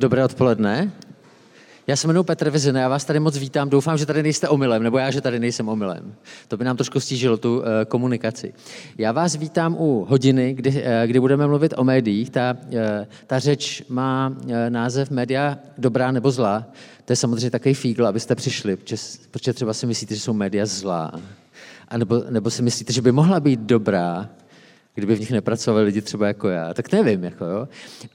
Dobré odpoledne. Já se jmenuji Petr Vizina, já vás tady moc vítám. Doufám, že tady nejste omylem, nebo já, že tady nejsem omylem. To by nám trošku stížilo tu uh, komunikaci. Já vás vítám u hodiny, kdy, uh, kdy budeme mluvit o médiích. Ta, uh, ta řeč má uh, název Média dobrá nebo zlá. To je samozřejmě takový fígl, abyste přišli, protože, protože třeba si myslíte, že jsou média zlá. A nebo, nebo si myslíte, že by mohla být dobrá, kdyby v nich nepracovali lidi třeba jako já, tak nevím. Jako, jo.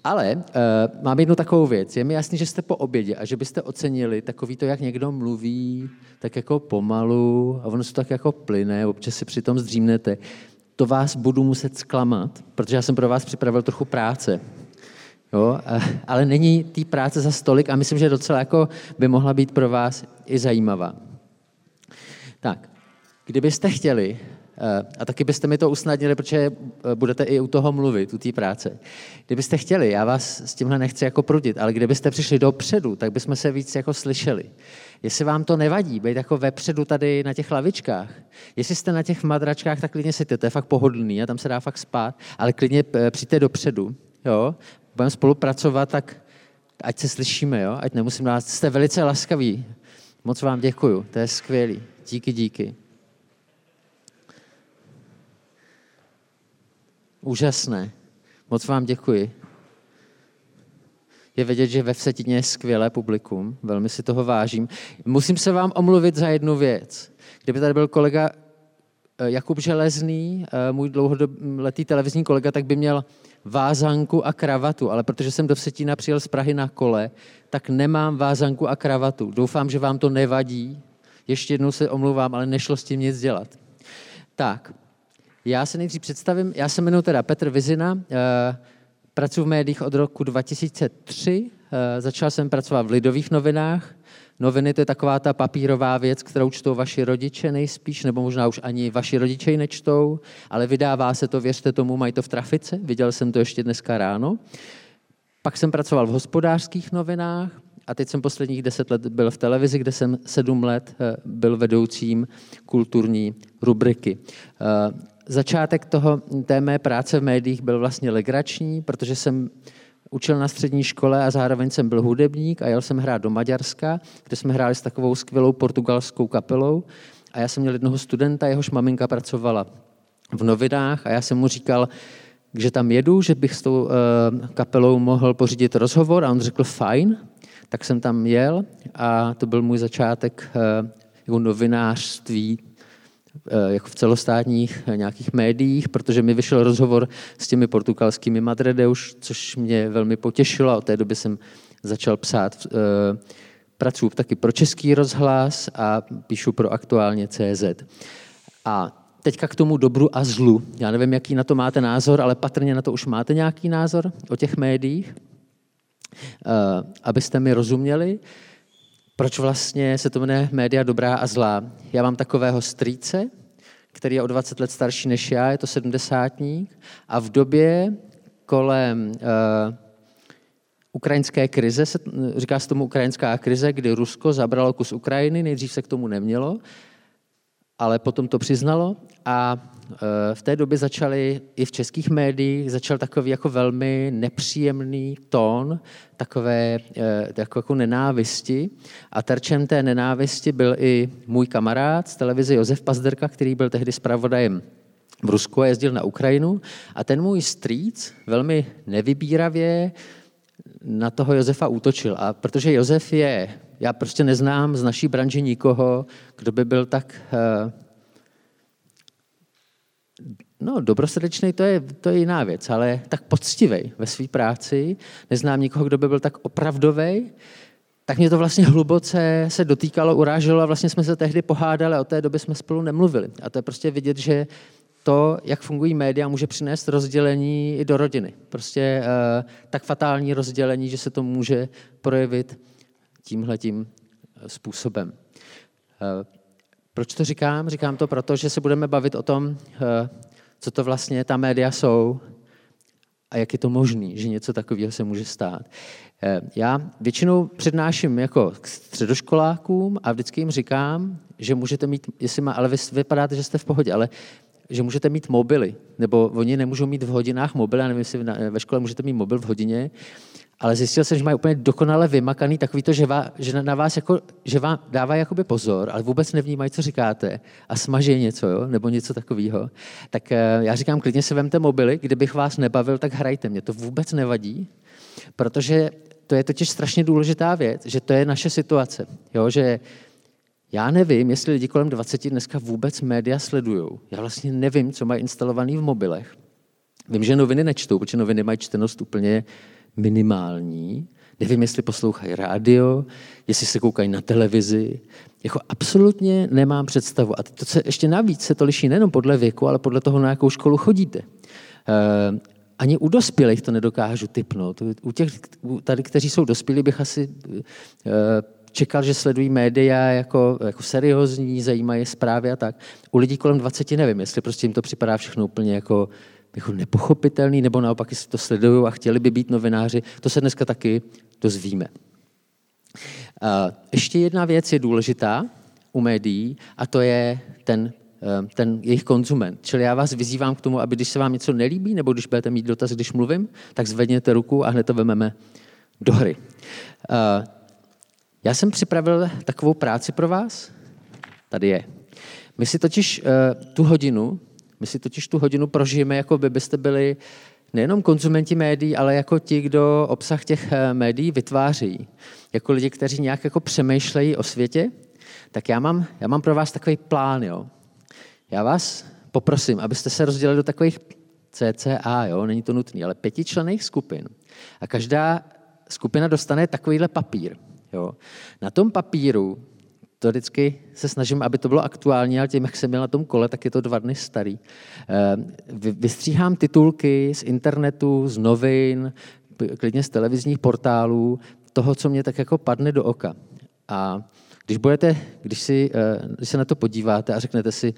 Ale uh, mám jednu takovou věc. Je mi jasný, že jste po obědě a že byste ocenili takový to, jak někdo mluví, tak jako pomalu a ono se tak jako plyne, občas si přitom zdřímnete. To vás budu muset zklamat, protože já jsem pro vás připravil trochu práce. Jo, ale není té práce za stolik a myslím, že docela jako by mohla být pro vás i zajímavá. Tak, kdybyste chtěli, Eh, a taky byste mi to usnadnili, protože eh, budete i u toho mluvit, u té práce. Kdybyste chtěli, já vás s tímhle nechci jako prudit, ale kdybyste přišli dopředu, tak bychom se víc jako slyšeli. Jestli vám to nevadí, být jako vepředu tady na těch lavičkách, jestli jste na těch madračkách, tak klidně si to je fakt pohodlný a tam se dá fakt spát, ale klidně eh, přijďte dopředu, jo, budeme spolupracovat, tak ať se slyšíme, jo, ať nemusím dát, jste velice laskaví. Moc vám děkuju, to je skvělý. Díky, díky. Úžasné. Moc vám děkuji. Je vidět, že ve Vsetině je skvělé publikum, velmi si toho vážím. Musím se vám omluvit za jednu věc. Kdyby tady byl kolega eh, Jakub Železný, eh, můj dlouholetý televizní kolega, tak by měl vázanku a kravatu, ale protože jsem do Vsetína přijel z Prahy na kole, tak nemám vázanku a kravatu. Doufám, že vám to nevadí. Ještě jednou se omluvám, ale nešlo s tím nic dělat. Tak, já se nejdřív představím, já se jmenuji teda Petr Vizina, eh, pracuji v médiích od roku 2003, eh, začal jsem pracovat v Lidových novinách, Noviny to je taková ta papírová věc, kterou čtou vaši rodiče nejspíš, nebo možná už ani vaši rodiče ji nečtou, ale vydává se to, věřte tomu, mají to v trafice, viděl jsem to ještě dneska ráno. Pak jsem pracoval v hospodářských novinách a teď jsem posledních deset let byl v televizi, kde jsem sedm let eh, byl vedoucím kulturní rubriky začátek toho, té mé práce v médiích byl vlastně legrační, protože jsem učil na střední škole a zároveň jsem byl hudebník a jel jsem hrát do Maďarska, kde jsme hráli s takovou skvělou portugalskou kapelou. A já jsem měl jednoho studenta, jehož maminka pracovala v novinách a já jsem mu říkal, že tam jedu, že bych s tou uh, kapelou mohl pořídit rozhovor a on řekl fajn, tak jsem tam jel a to byl můj začátek jako novinářství Eh, jako v celostátních eh, nějakých médiích, protože mi vyšel rozhovor s těmi portugalskými Madredeuš, což mě velmi potěšilo a od té doby jsem začal psát. Eh, pracuji taky pro Český rozhlas a píšu pro aktuálně CZ. A teďka k tomu dobru a zlu. Já nevím, jaký na to máte názor, ale patrně na to už máte nějaký názor o těch médiích, abyste mi rozuměli proč vlastně se to jmenuje média dobrá a zlá. Já mám takového strýce, který je o 20 let starší než já, je to sedmdesátník, a v době kolem uh, ukrajinské krize, se, říká se tomu ukrajinská krize, kdy Rusko zabralo kus Ukrajiny, nejdřív se k tomu nemělo, ale potom to přiznalo a e, v té době začaly i v českých médiích začal takový jako velmi nepříjemný tón, takové jako, jako nenávisti. A terčem té nenávisti byl i můj kamarád z televize Josef Pazderka, který byl tehdy zpravodajem v Rusku a jezdil na Ukrajinu. A ten můj strýc velmi nevybíravě na toho Josefa útočil. A protože Josef je, já prostě neznám z naší branži nikoho, kdo by byl tak uh, No, dobrosrdečný to je, to je jiná věc, ale tak poctivý ve své práci. Neznám nikoho, kdo by byl tak opravdový. Tak mě to vlastně hluboce se dotýkalo, uráželo a vlastně jsme se tehdy pohádali a od té doby jsme spolu nemluvili. A to je prostě vidět, že to, jak fungují média, může přinést rozdělení i do rodiny. Prostě uh, tak fatální rozdělení, že se to může projevit tímhletím eh, způsobem. Uh, proč to říkám? Říkám to proto, že se budeme bavit o tom, uh, co to vlastně ta média jsou a jak je to možné, že něco takového se může stát. Já většinou přednáším jako k středoškolákům a vždycky jim říkám, že můžete mít, jestli má, ale vy vypadáte, že jste v pohodě, ale že můžete mít mobily, nebo oni nemůžou mít v hodinách mobil, já nevím, jestli ve škole můžete mít mobil v hodině, ale zjistil jsem, že mají úplně dokonale vymakaný takový to, že, vá, že na vás jako, že vám dává jakoby pozor, ale vůbec nevnímají, co říkáte a smaží něco, jo? nebo něco takového. Tak eh, já říkám, klidně si vemte mobily, kdybych vás nebavil, tak hrajte. Mě to vůbec nevadí, protože to je totiž strašně důležitá věc, že to je naše situace. Jo? Že já nevím, jestli lidi kolem 20 dneska vůbec média sledují. Já vlastně nevím, co mají instalovaný v mobilech. Vím, že noviny nečtou, protože noviny mají čtenost úplně minimální. Nevím, jestli poslouchají rádio, jestli se koukají na televizi. Jako absolutně nemám představu. A to se ještě navíc se to liší nejenom podle věku, ale podle toho, na jakou školu chodíte. Uh, ani u dospělých to nedokážu typnout. U těch tady, kteří jsou dospělí, bych asi uh, čekal, že sledují média jako, jako seriózní, zajímají zprávy a tak. U lidí kolem 20 nevím, jestli prostě jim to připadá všechno úplně jako jako nepochopitelný, nebo naopak, jestli to sledují a chtěli by být novináři, to se dneska taky dozvíme. Ještě jedna věc je důležitá u médií a to je ten, eh, ten jejich konzument. Čili já vás vyzývám k tomu, aby když se vám něco nelíbí, nebo když budete mít dotaz, když mluvím, tak zvedněte ruku a hned to vememe do hry. Já jsem připravil takovou práci pro vás. Tady je. My si totiž eh, tu hodinu my si totiž tu hodinu prožijeme, jako by byste byli nejenom konzumenti médií, ale jako ti, kdo obsah těch eh, médií vytváří. Jako lidi, kteří nějak jako přemýšlejí o světě. Tak já mám, já mám pro vás takový plán. Jo. Já vás poprosím, abyste se rozdělili do takových CCA, jo, není to nutné, ale pětičlených skupin. A každá skupina dostane takovýhle papír. Jo. Na tom papíru to vždycky se snažím, aby to bylo aktuální, ale tím, jak jsem byl na tom kole, tak je to dva dny starý. Eh, vystříhám titulky z internetu, z novin, klidně z televizních portálů, toho, co mě tak jako padne do oka. A když budete, když, si, eh, když se na to podíváte a řeknete si,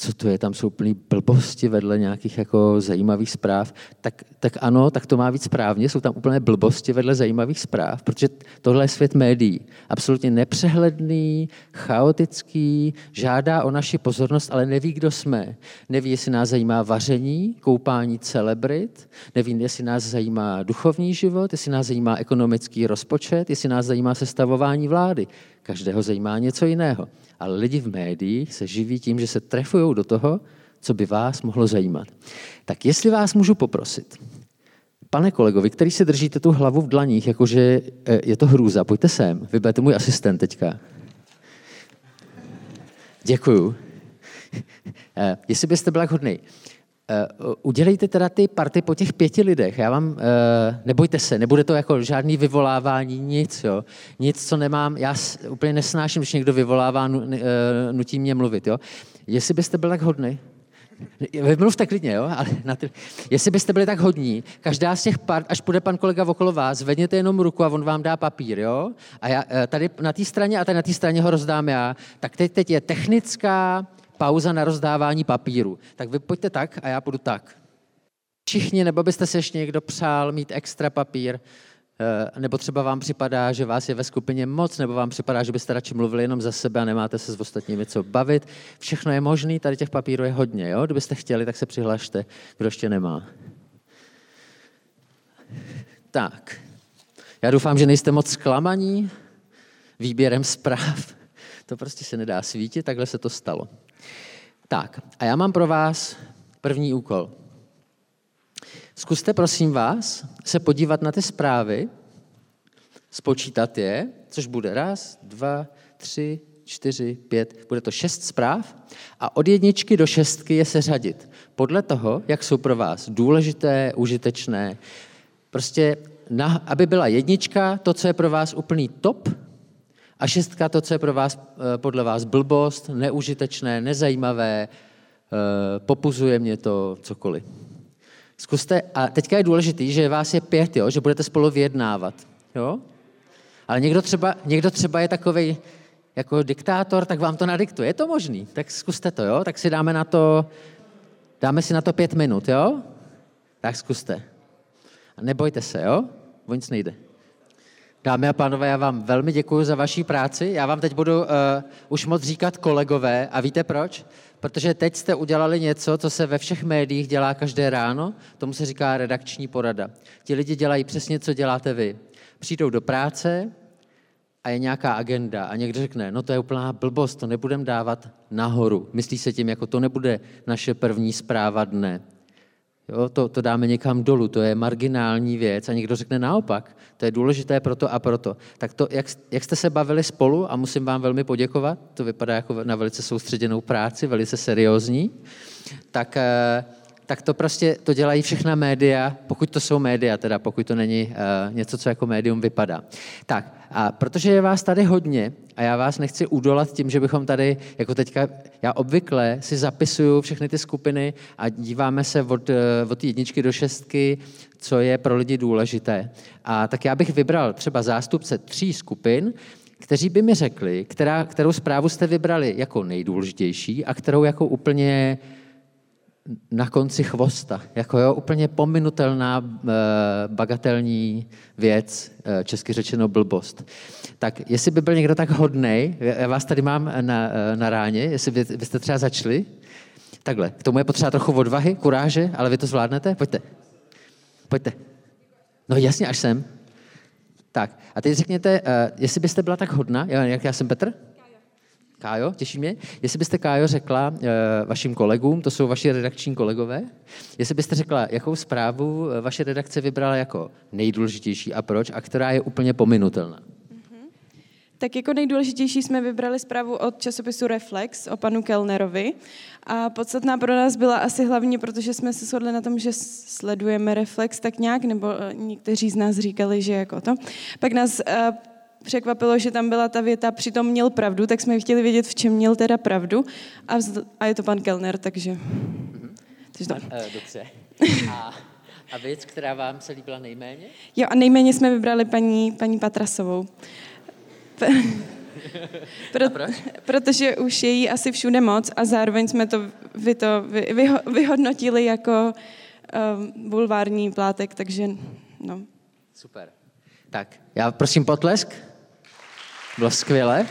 co to je, tam jsou plný blbosti vedle nějakých jako zajímavých zpráv, tak, tak ano, tak to má být správně, jsou tam úplné blbosti vedle zajímavých zpráv, protože tohle je svět médií. Absolutně nepřehledný, chaotický, žádá o naši pozornost, ale neví, kdo jsme. Neví, jestli nás zajímá vaření, koupání celebrit, neví, jestli nás zajímá duchovní život, jestli nás zajímá ekonomický rozpočet, jestli nás zajímá sestavování vlády. Každého zajímá něco jiného ale lidi v médiích se živí tím, že se trefují do toho, co by vás mohlo zajímat. Tak jestli vás můžu poprosit, pane kolegovi, který si držíte tu hlavu v dlaních, jakože eh, je to hrůza, pojďte sem, vy budete můj asistent teďka. Děkuju. Eh, jestli byste byl hodný, Eh, udělejte teda ty party po těch pěti lidech. Já vám, eh, nebojte se, nebude to jako žádný vyvolávání, nic, jo. Nic, co nemám, já úplně nesnáším, když někdo vyvolává, eh, nutí mě mluvit, jo. Jestli byste byl tak hodný, Mluvte klidně, jo? Ale na ty... Jestli byste byli tak hodní, každá z těch part, až půjde pan kolega okolo vás, zvedněte jenom ruku a on vám dá papír, jo? A já, tady na té straně a tady na té straně ho rozdám já. Tak teď, teď je technická pauza na rozdávání papíru. Tak vy pojďte tak a já půjdu tak. Všichni, nebo byste se ještě někdo přál mít extra papír, eh, nebo třeba vám připadá, že vás je ve skupině moc, nebo vám připadá, že byste radši mluvili jenom za sebe a nemáte se s ostatními co bavit. Všechno je možné, tady těch papírů je hodně. Jo? Kdybyste chtěli, tak se přihlašte, kdo ještě nemá. Tak. Já doufám, že nejste moc zklamaní výběrem zpráv. To prostě se nedá svítit, takhle se to stalo. Tak, a já mám pro vás první úkol. Zkuste, prosím vás, se podívat na ty zprávy, spočítat je, což bude raz, dva, tři, čtyři, pět, bude to šest zpráv a od jedničky do šestky je seřadit podle toho, jak jsou pro vás důležité, užitečné. Prostě, na, aby byla jednička, to, co je pro vás úplný top, a šestka to, co je pro vás, eh, podle vás blbost, neužitečné, nezajímavé, eh, popuzuje mě to cokoliv. Zkuste, a teďka je důležité, že vás je pět, jo, že budete spolu vyjednávat. Jo? Ale někdo třeba, někdo třeba je takový jako diktátor, tak vám to nadiktuje. Je to možný? Tak zkuste to, jo? Tak si dáme na to, dáme si na to pět minut, jo? Tak zkuste. A nebojte se, jo? O nic nejde. Dámy a pánové, já vám velmi děkuji za vaší práci. Já vám teď budu uh, už moc říkat kolegové. A víte proč? Protože teď jste udělali něco, co se ve všech médiích dělá každé ráno. Tomu se říká redakční porada. Ti lidi dělají přesně, co děláte vy. Přijdou do práce a je nějaká agenda a někdo řekne, no to je úplná blbost, to nebudem dávat nahoru. Myslí se tím, jako to nebude naše první zpráva dne. Jo, to, to dáme někam dolů, to je marginální věc a někdo řekne naopak, to je důležité proto a proto. Tak to, jak, jak jste se bavili spolu, a musím vám velmi poděkovat, to vypadá jako na velice soustředěnou práci, velice seriózní, tak eh, tak to prostě to dělají všechna média, pokud to jsou média, teda pokud to není uh, něco, co jako médium vypadá. Tak, a protože je vás tady hodně a já vás nechci udolat tím, že bychom tady, jako teďka, já obvykle si zapisuju všechny ty skupiny a díváme se od, uh, od jedničky do šestky, co je pro lidi důležité. A tak já bych vybral třeba zástupce tří skupin, kteří by mi řekli, která, kterou zprávu jste vybrali jako nejdůležitější a kterou jako úplně na konci chvosta. Jako jo, úplně pominutelná eh, bagatelní věc, eh, česky řečeno blbost. Tak jestli by byl někdo tak hodnej, já vás tady mám na, eh, na ráně, jestli by, byste třeba začali, takhle, k tomu je potřeba trochu odvahy, kuráže, ale vy to zvládnete? Pojďte. Pojďte. No jasně, až sem. Tak, a teď řekněte, jestli byste byla tak hodná, jak já jsem Petr? Kájo, těší mě. Jestli byste, Kájo, řekla e, vašim kolegům, to jsou vaši redakční kolegové, jestli byste řekla, jakou zprávu eh, vaše redakce vybrala jako nejdůležitější a proč, a která je úplně pominutelná. Mhm. Tak jako nejdůležitější jsme vybrali zprávu od časopisu Reflex o panu Kellnerovi. A podstatná pro nás byla asi hlavně, protože jsme se shodli na tom, že sledujeme Reflex tak nějak, nebo eh, někteří z nás říkali, že jako to. Pak nás překvapilo, že tam byla ta věta, přitom měl pravdu, tak jsme chtěli vědět, v čem měl teda pravdu. A, vz, a je to pan Kellner, takže... Mm-hmm. takže to. Uh, dobře. A, a věc, která vám se líbila nejméně? Jo, a nejméně jsme vybrali paní, paní Patrasovou. Pro? Protože už je jí asi všude moc a zároveň jsme to, vy to vy, vy, vyhodnotili jako um, bulvární plátek, takže no. Super. Tak, já prosím potlesk. Bylo skvělé.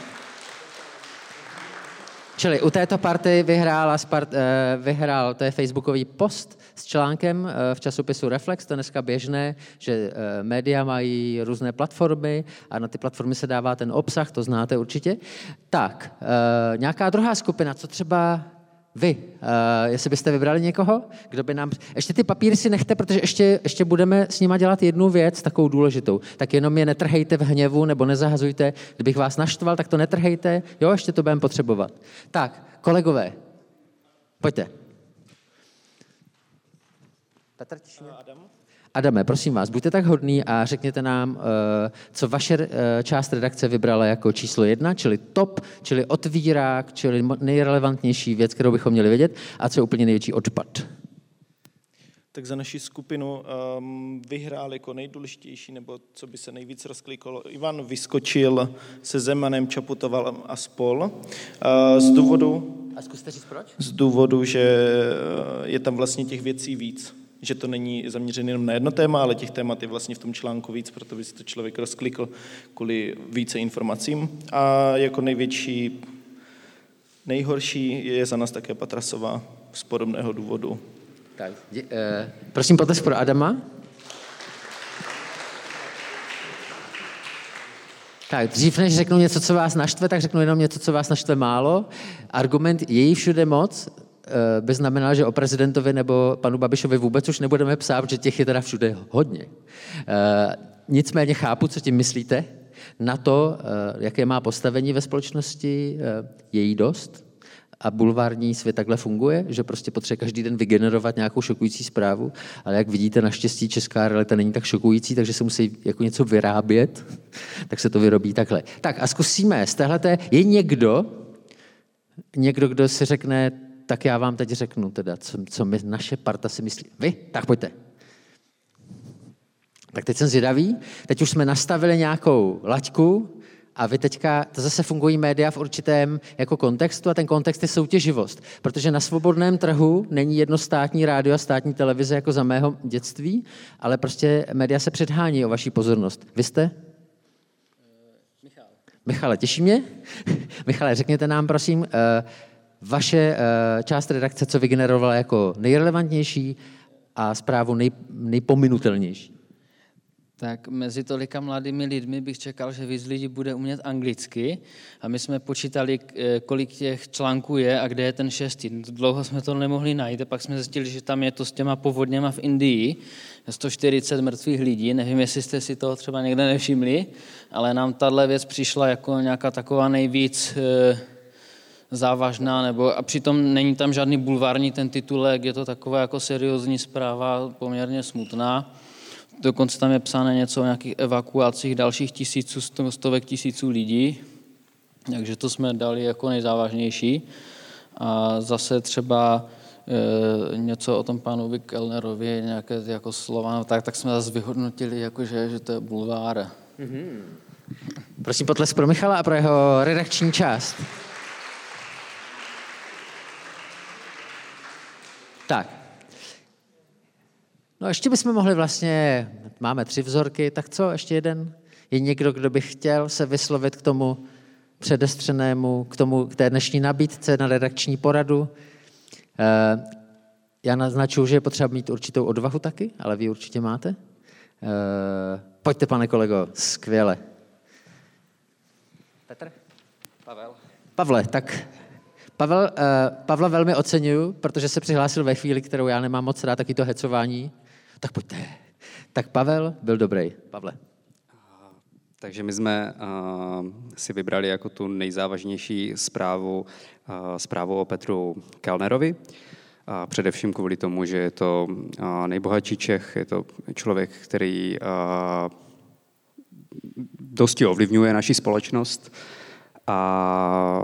Čili u této party vyhrála Spart, eh, vyhrál, to je facebookový post s článkem eh, v časopisu Reflex, to je dneska běžné, že eh, média mají různé platformy a na ty platformy se dává ten obsah, to znáte určitě. Tak, nějaká druhá skupina, co třeba vy, uh, jestli byste vybrali někoho, kdo by nám... Ještě ty papíry si nechte, protože ještě, ještě budeme s nima dělat jednu věc, takovou důležitou. Tak jenom je netrhejte v hněvu nebo nezahazujte. Kdybych vás naštval, tak to netrhejte. Jo, ještě to budeme potřebovat. Tak, kolegové, pojďte. Petr Adam. Adame, prosím vás, buďte tak hodný a řekněte nám, eh, co vaše eh, část redakce vybrala jako číslo jedna, čili top, čili otvírák, čili nejrelevantnější věc, kterou bychom měli vědět, a co je úplně největší odpad. Tak za naši skupinu um, vyhrál jako nejdůležitější, nebo co by se nejvíc rozklikalo. Ivan vyskočil se Zemanem, Čaputoval a spol. Uh, z důvodu... A zkuste říct proč? Z důvodu, že je tam vlastně těch věcí víc že to není zaměřené jenom na jedno téma, ale těch témat je vlastně v tom článku víc, proto by si to člověk rozklikl kvůli více informacím. A jako největší, nejhorší je za nás také Patrasová z podobného důvodu. Tak, dě, eh, prosím potež pro Adama. Tak, dřív než řeknu něco, co vás naštve, tak řeknu jenom něco, co vás naštve málo. Argument je jí všude moc, by znamenalo, že o prezidentovi nebo panu Babišovi vůbec už nebudeme psát, že těch je teda všude hodně. Eh, nicméně chápu, co tím myslíte. Na to, eh, jaké má postavení ve společnosti, je jí dost. A bulvární svět takhle funguje, že prostě potřebuje každý den vygenerovat nějakou šokující zprávu, ale jak vidíte, naštěstí česká realita není tak šokující, takže se musí jako něco vyrábět, tak se to vyrobí takhle. Tak a zkusíme, z téhleté, je někdo, někdo, kdo si řekne, tak já vám teď řeknu teda, co, co my, naše parta si myslí. Vy? Tak pojďte. Tak teď jsem zvědavý. Teď už jsme nastavili nějakou laťku a vy teďka, to zase fungují média v určitém jako kontextu a ten kontext je soutěživost. Protože na svobodném trhu není jedno státní rádio a státní televize jako za mého dětství, ale prostě média se předhání o vaší pozornost. Vy jste? Michale, těší mě. Michale, řekněte nám, prosím, eh, vaše eh, část redakce, co vygenerovala jako nejrelevantnější a zprávu nej, nejpominutelnější. Tak mezi tolika mladými lidmi bych čekal, že víc lidí bude umět anglicky a my jsme počítali, eh, kolik těch článků je a kde je ten šestý. Dlouho jsme to nemohli najít a pak jsme zjistili, že tam je to s těma povodněma v Indii, 140 mrtvých lidí, nevím, jestli jste si toho třeba někde nevšimli, ale nám tahle věc přišla jako nějaká taková nejvíc eh, závažná, nebo a přitom není tam žádný bulvární ten titulek, je to taková jako seriózní zpráva, poměrně smutná. Dokonce tam je psáno něco o nějakých evakuacích dalších tisíců, stovek tisíců lidí, takže to jsme dali jako nejzávažnější. A zase třeba e, něco o tom panu Kellnerovi, nějaké jako slova, no tak, tak jsme zase vyhodnotili, jako že, že to je bulvár. Mm-hmm. Prosím potlesk pro Michala a pro jeho redakční část. Tak. No ještě bychom mohli vlastně, máme tři vzorky, tak co, ještě jeden? Je někdo, kdo by chtěl se vyslovit k tomu předestřenému, k, tomu, k té dnešní nabídce na redakční poradu? Eh, já naznačuju, že je potřeba mít určitou odvahu taky, ale vy určitě máte. Eh, pojďte, pane kolego, skvěle. Petr? Pavel. Pavle, tak Pavel, uh, Pavla velmi oceňuju, protože se přihlásil ve chvíli, kterou já nemám moc rád, taky to hecování. Tak pojďte. Tak Pavel byl dobrý. Pavle. Takže my jsme uh, si vybrali jako tu nejzávažnější zprávu, uh, zprávu o Petru Kellnerovi. A především kvůli tomu, že je to uh, nejbohatší Čech, je to člověk, který uh, dosti ovlivňuje naši společnost a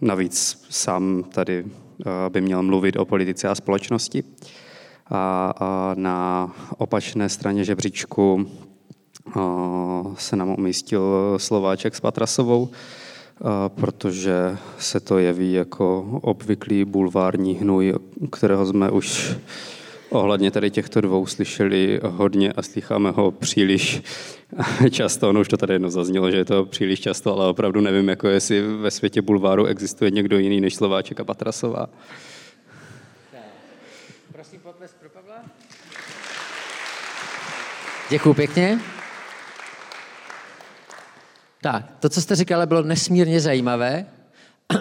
navíc sám tady uh, by měl mluvit o politice a společnosti. A, na opačné straně žebříčku se nám umístil Slováček s Patrasovou, uh, protože se to jeví jako obvyklý bulvární hnůj, kterého jsme už ohledně tady těchto dvou slyšeli hodně a slycháme ho příliš často. Ono už to tady jedno zaznělo, že je to příliš často, ale opravdu nevím, jako jestli ve světě bulváru existuje někdo jiný než Slováček a Patrasová. Prosím, potles pro Pavla. Děkuji pěkně. Tak, to, co jste říkali, bylo nesmírně zajímavé.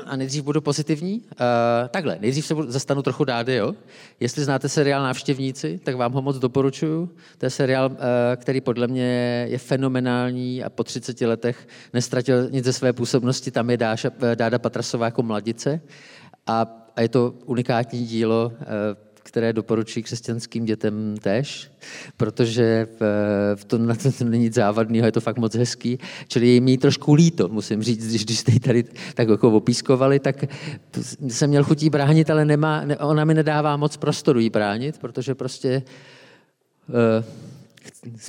A nejdřív budu pozitivní. Uh, takhle, nejdřív se budu, zastanu trochu dády, jo. Jestli znáte seriál Návštěvníci, tak vám ho moc doporučuju. To je seriál, uh, který podle mě je fenomenální a po 30 letech nestratil nic ze své působnosti. Tam je Dáša, eh, Dáda Patrasová jako mladice. A, a je to unikátní dílo, uh, které doporučuji křesťanským dětem tež, protože v, tom, na tom není nic závadného, je to fakt moc hezký. Čili je mi trošku líto, musím říct, když, když jste tady tak jako opískovali, tak jsem měl chutí bránit, ale nemá, ne, ona mi nedává moc prostoru jí bránit, protože prostě uh,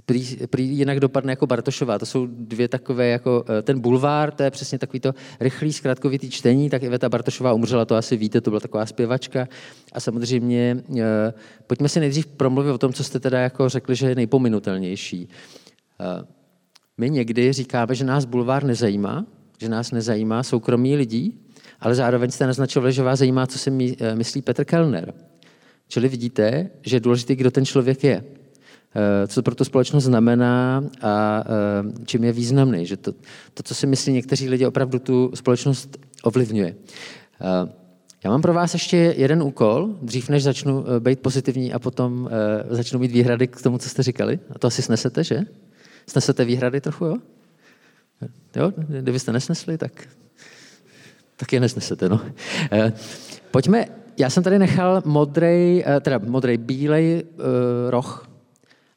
prý, prý jinak dopadne jako Bartošová. To jsou dvě takové, jako eh, ten bulvár, to je přesně takový to rychlý, zkrátkovitý čtení, tak Iveta Bartošová umřela, to asi víte, to byla taková zpěvačka. A samozřejmě, eh, pojďme si nejdřív promluvit o tom, co jste teda jako řekli, že je nejpominutelnější. Eh, my někdy říkáme, že nás bulvár nezajímá, že nás nezajímá soukromí lidí, ale zároveň jste naznačovali, že vás zajímá, co si myslí Petr Kellner. Čili vidíte, že je důležité, kdo ten člověk je. Eh, co pro tu společnost znamená a eh, čím je významný. Že to, to, co si myslí někteří lidi, opravdu tu společnost ovlivňuje. Eh, já mám pro vás ještě jeden úkol, dřív než začnu být pozitivní a potom začnu mít výhrady k tomu, co jste říkali. A to asi snesete, že? Snesete výhrady trochu, jo? Jo, kdybyste nesnesli, tak, tak je nesnesete, no. Pojďme, já jsem tady nechal modrej, teda modrej, bílej roh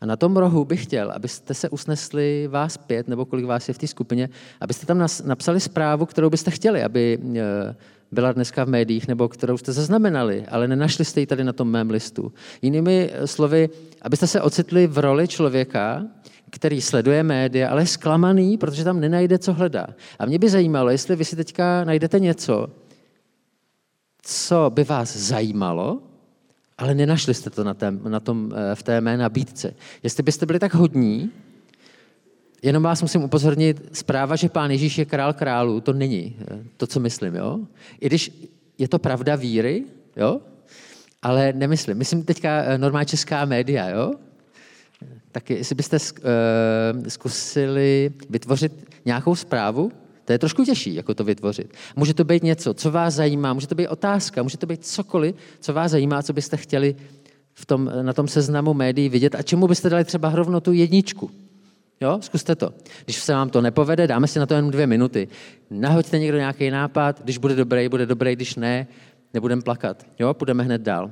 a na tom rohu bych chtěl, abyste se usnesli vás pět, nebo kolik vás je v té skupině, abyste tam napsali zprávu, kterou byste chtěli, aby e, byla dneska v médiích, nebo kterou jste zaznamenali, ale nenašli jste ji tady na tom mém listu. Jinými e, slovy, abyste se ocitli v roli člověka, který sleduje média, ale je zklamaný, protože tam nenajde, co hledá. A mě by zajímalo, jestli vy si teďka najdete něco, co by vás zajímalo, ale nenašli jste to na, tém, na tom, eh, v té mé nabídce. Jestli byste byli tak hodní, jenom vás musím upozornit, zpráva, že pán Ježíš je král králů, to není eh, to, co myslím, jo? I když je to pravda víry, jo? Ale nemyslím. Myslím teďka eh, normální česká média, jo? Tak jestli byste zkusili vytvořit nějakou zprávu, to je trošku těžší, jako to vytvořit. Může to být něco, co vás zajímá, může to být otázka, může to být cokoliv, co vás zajímá, co byste chtěli v tom, na tom seznamu médií vidět a čemu byste dali třeba rovnou tu jedničku. Jo, zkuste to. Když se vám to nepovede, dáme si na to jenom dvě minuty. Nahoďte někdo nějaký nápad, když bude dobrý, bude dobrý, když ne, nebudeme plakat. Jo, půjdeme hned dál.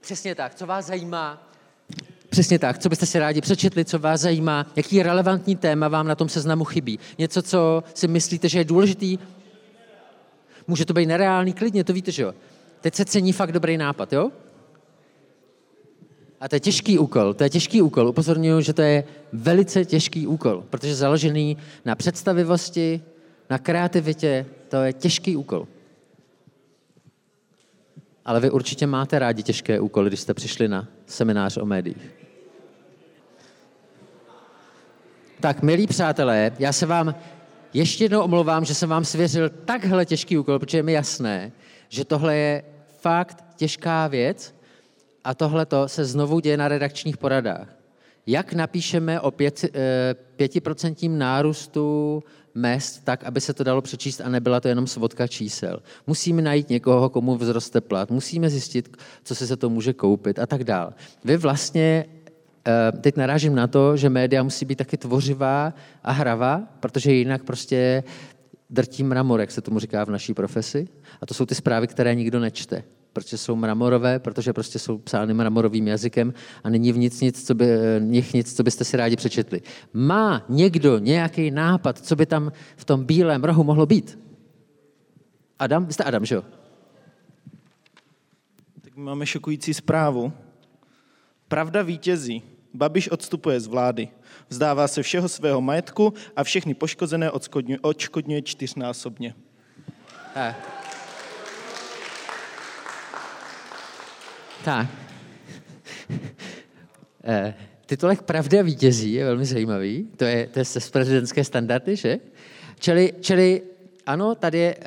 Přesně tak. Co vás zajímá? Přesně tak. Co byste si rádi přečetli, co vás zajímá? Jaký relevantní téma vám na tom seznamu chybí? Něco, co si myslíte, že je důležitý? Může to být nereálný, klidně, to víte, že jo? Teď se cení fakt dobrý nápad, jo? A to je těžký úkol, to je těžký úkol. Upozorňuji, že to je velice těžký úkol, protože založený na představivosti, na kreativitě, to je těžký úkol. Ale vy určitě máte rádi těžké úkoly, když jste přišli na seminář o médiích. Tak, milí přátelé, já se vám ještě jednou omlouvám, že jsem vám svěřil takhle těžký úkol, protože je mi jasné, že tohle je fakt těžká věc a tohle se znovu děje na redakčních poradách. Jak napíšeme o pěti, eh, pětiprocentním nárůstu mest tak, aby se to dalo přečíst a nebyla to jenom svodka čísel. Musíme najít někoho, komu vzroste plat, musíme zjistit, co se za to může koupit a tak dále. Vy vlastně teď narážím na to, že média musí být taky tvořivá a hravá, protože jinak prostě drtí mramor, jak se tomu říká v naší profesi. A to jsou ty zprávy, které nikdo nečte protože jsou mramorové, protože prostě jsou psány mramorovým jazykem a není v nic nic, co by, nich nic, co byste si rádi přečetli. Má někdo nějaký nápad, co by tam v tom bílém rohu mohlo být? Adam? Vy jste Adam, že jo? Tak máme šokující zprávu. Pravda vítězí. Babiš odstupuje z vlády. Vzdává se všeho svého majetku a všechny poškozené odškodňuje čtyřnásobně. Tak. Tak. Eh, titulek Pravda vítězí je velmi zajímavý. To je, to je z prezidentské standardy, že? Čili, čili ano, tady je uh,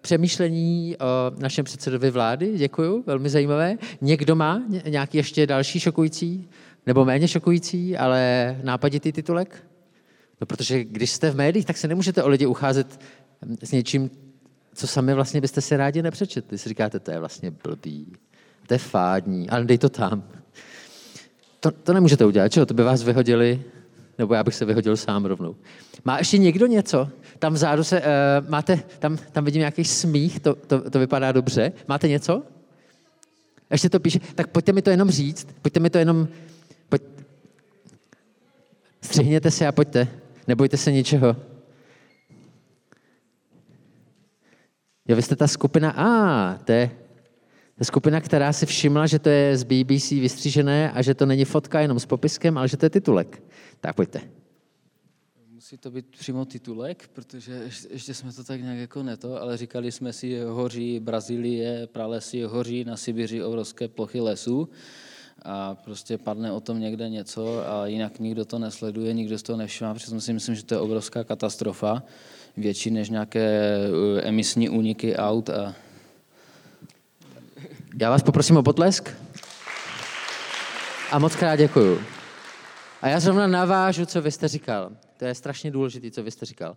přemýšlení o našem předsedovi vlády. Děkuju, velmi zajímavé. Někdo má nějaký ještě další šokující, nebo méně šokující, ale nápaditý titulek? No, protože když jste v médiích, tak se nemůžete o lidi ucházet s něčím, co sami vlastně byste si rádi nepřečetli. Si říkáte, to je vlastně blbý to je fádní, ale dej to tam. To, to nemůžete udělat, čo? To by vás vyhodili, nebo já bych se vyhodil sám rovnou. Má ještě někdo něco? Tam vzadu se, uh, máte, tam, tam vidím nějaký smích, to, to, to vypadá dobře. Máte něco? Ještě to píše, tak pojďte mi to jenom říct, pojďte mi to jenom, střihněte se a pojďte, nebojte se ničeho. Jo, vy jste ta skupina, a, to je, je skupina, která si všimla, že to je z BBC vystřížené a že to není fotka jenom s popiskem, ale že to je titulek. Tak pojďte. Musí to být přímo titulek, protože ještě jsme to tak nějak jako neto, ale říkali jsme si, hoří Brazílie, pralesy, hoří na Sibiři obrovské plochy lesů a prostě padne o tom někde něco a jinak nikdo to nesleduje, nikdo z toho nevšimá, protože si myslím, že to je obrovská katastrofa, větší než nějaké uh, emisní úniky aut a já vás poprosím o potlesk. A moc krát děkuju. A já zrovna navážu, co vy jste říkal. To je strašně důležité, co vy jste říkal.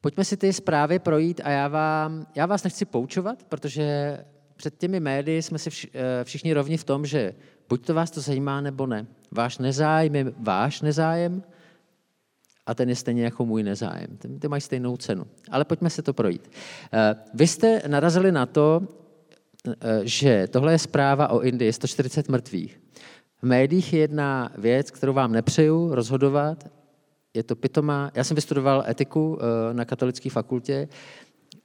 Pojďme si ty zprávy projít a já, vám, já vás nechci poučovat, protože před těmi médii jsme si eh, všichni rovni v tom, že buď to vás to zajímá, nebo ne. Váš nezájem je váš nezájem a ten je stejně jako můj nezájem. Ty, ty mají stejnou cenu. Ale pojďme se to projít. Eh, vy jste narazili na to, Eh, že tohle je zpráva o Indii, 140 mrtvých. V médiích je jedna věc, kterou vám nepřeju rozhodovat, je to pitomá. Já jsem vystudoval etiku eh, na katolické fakultě,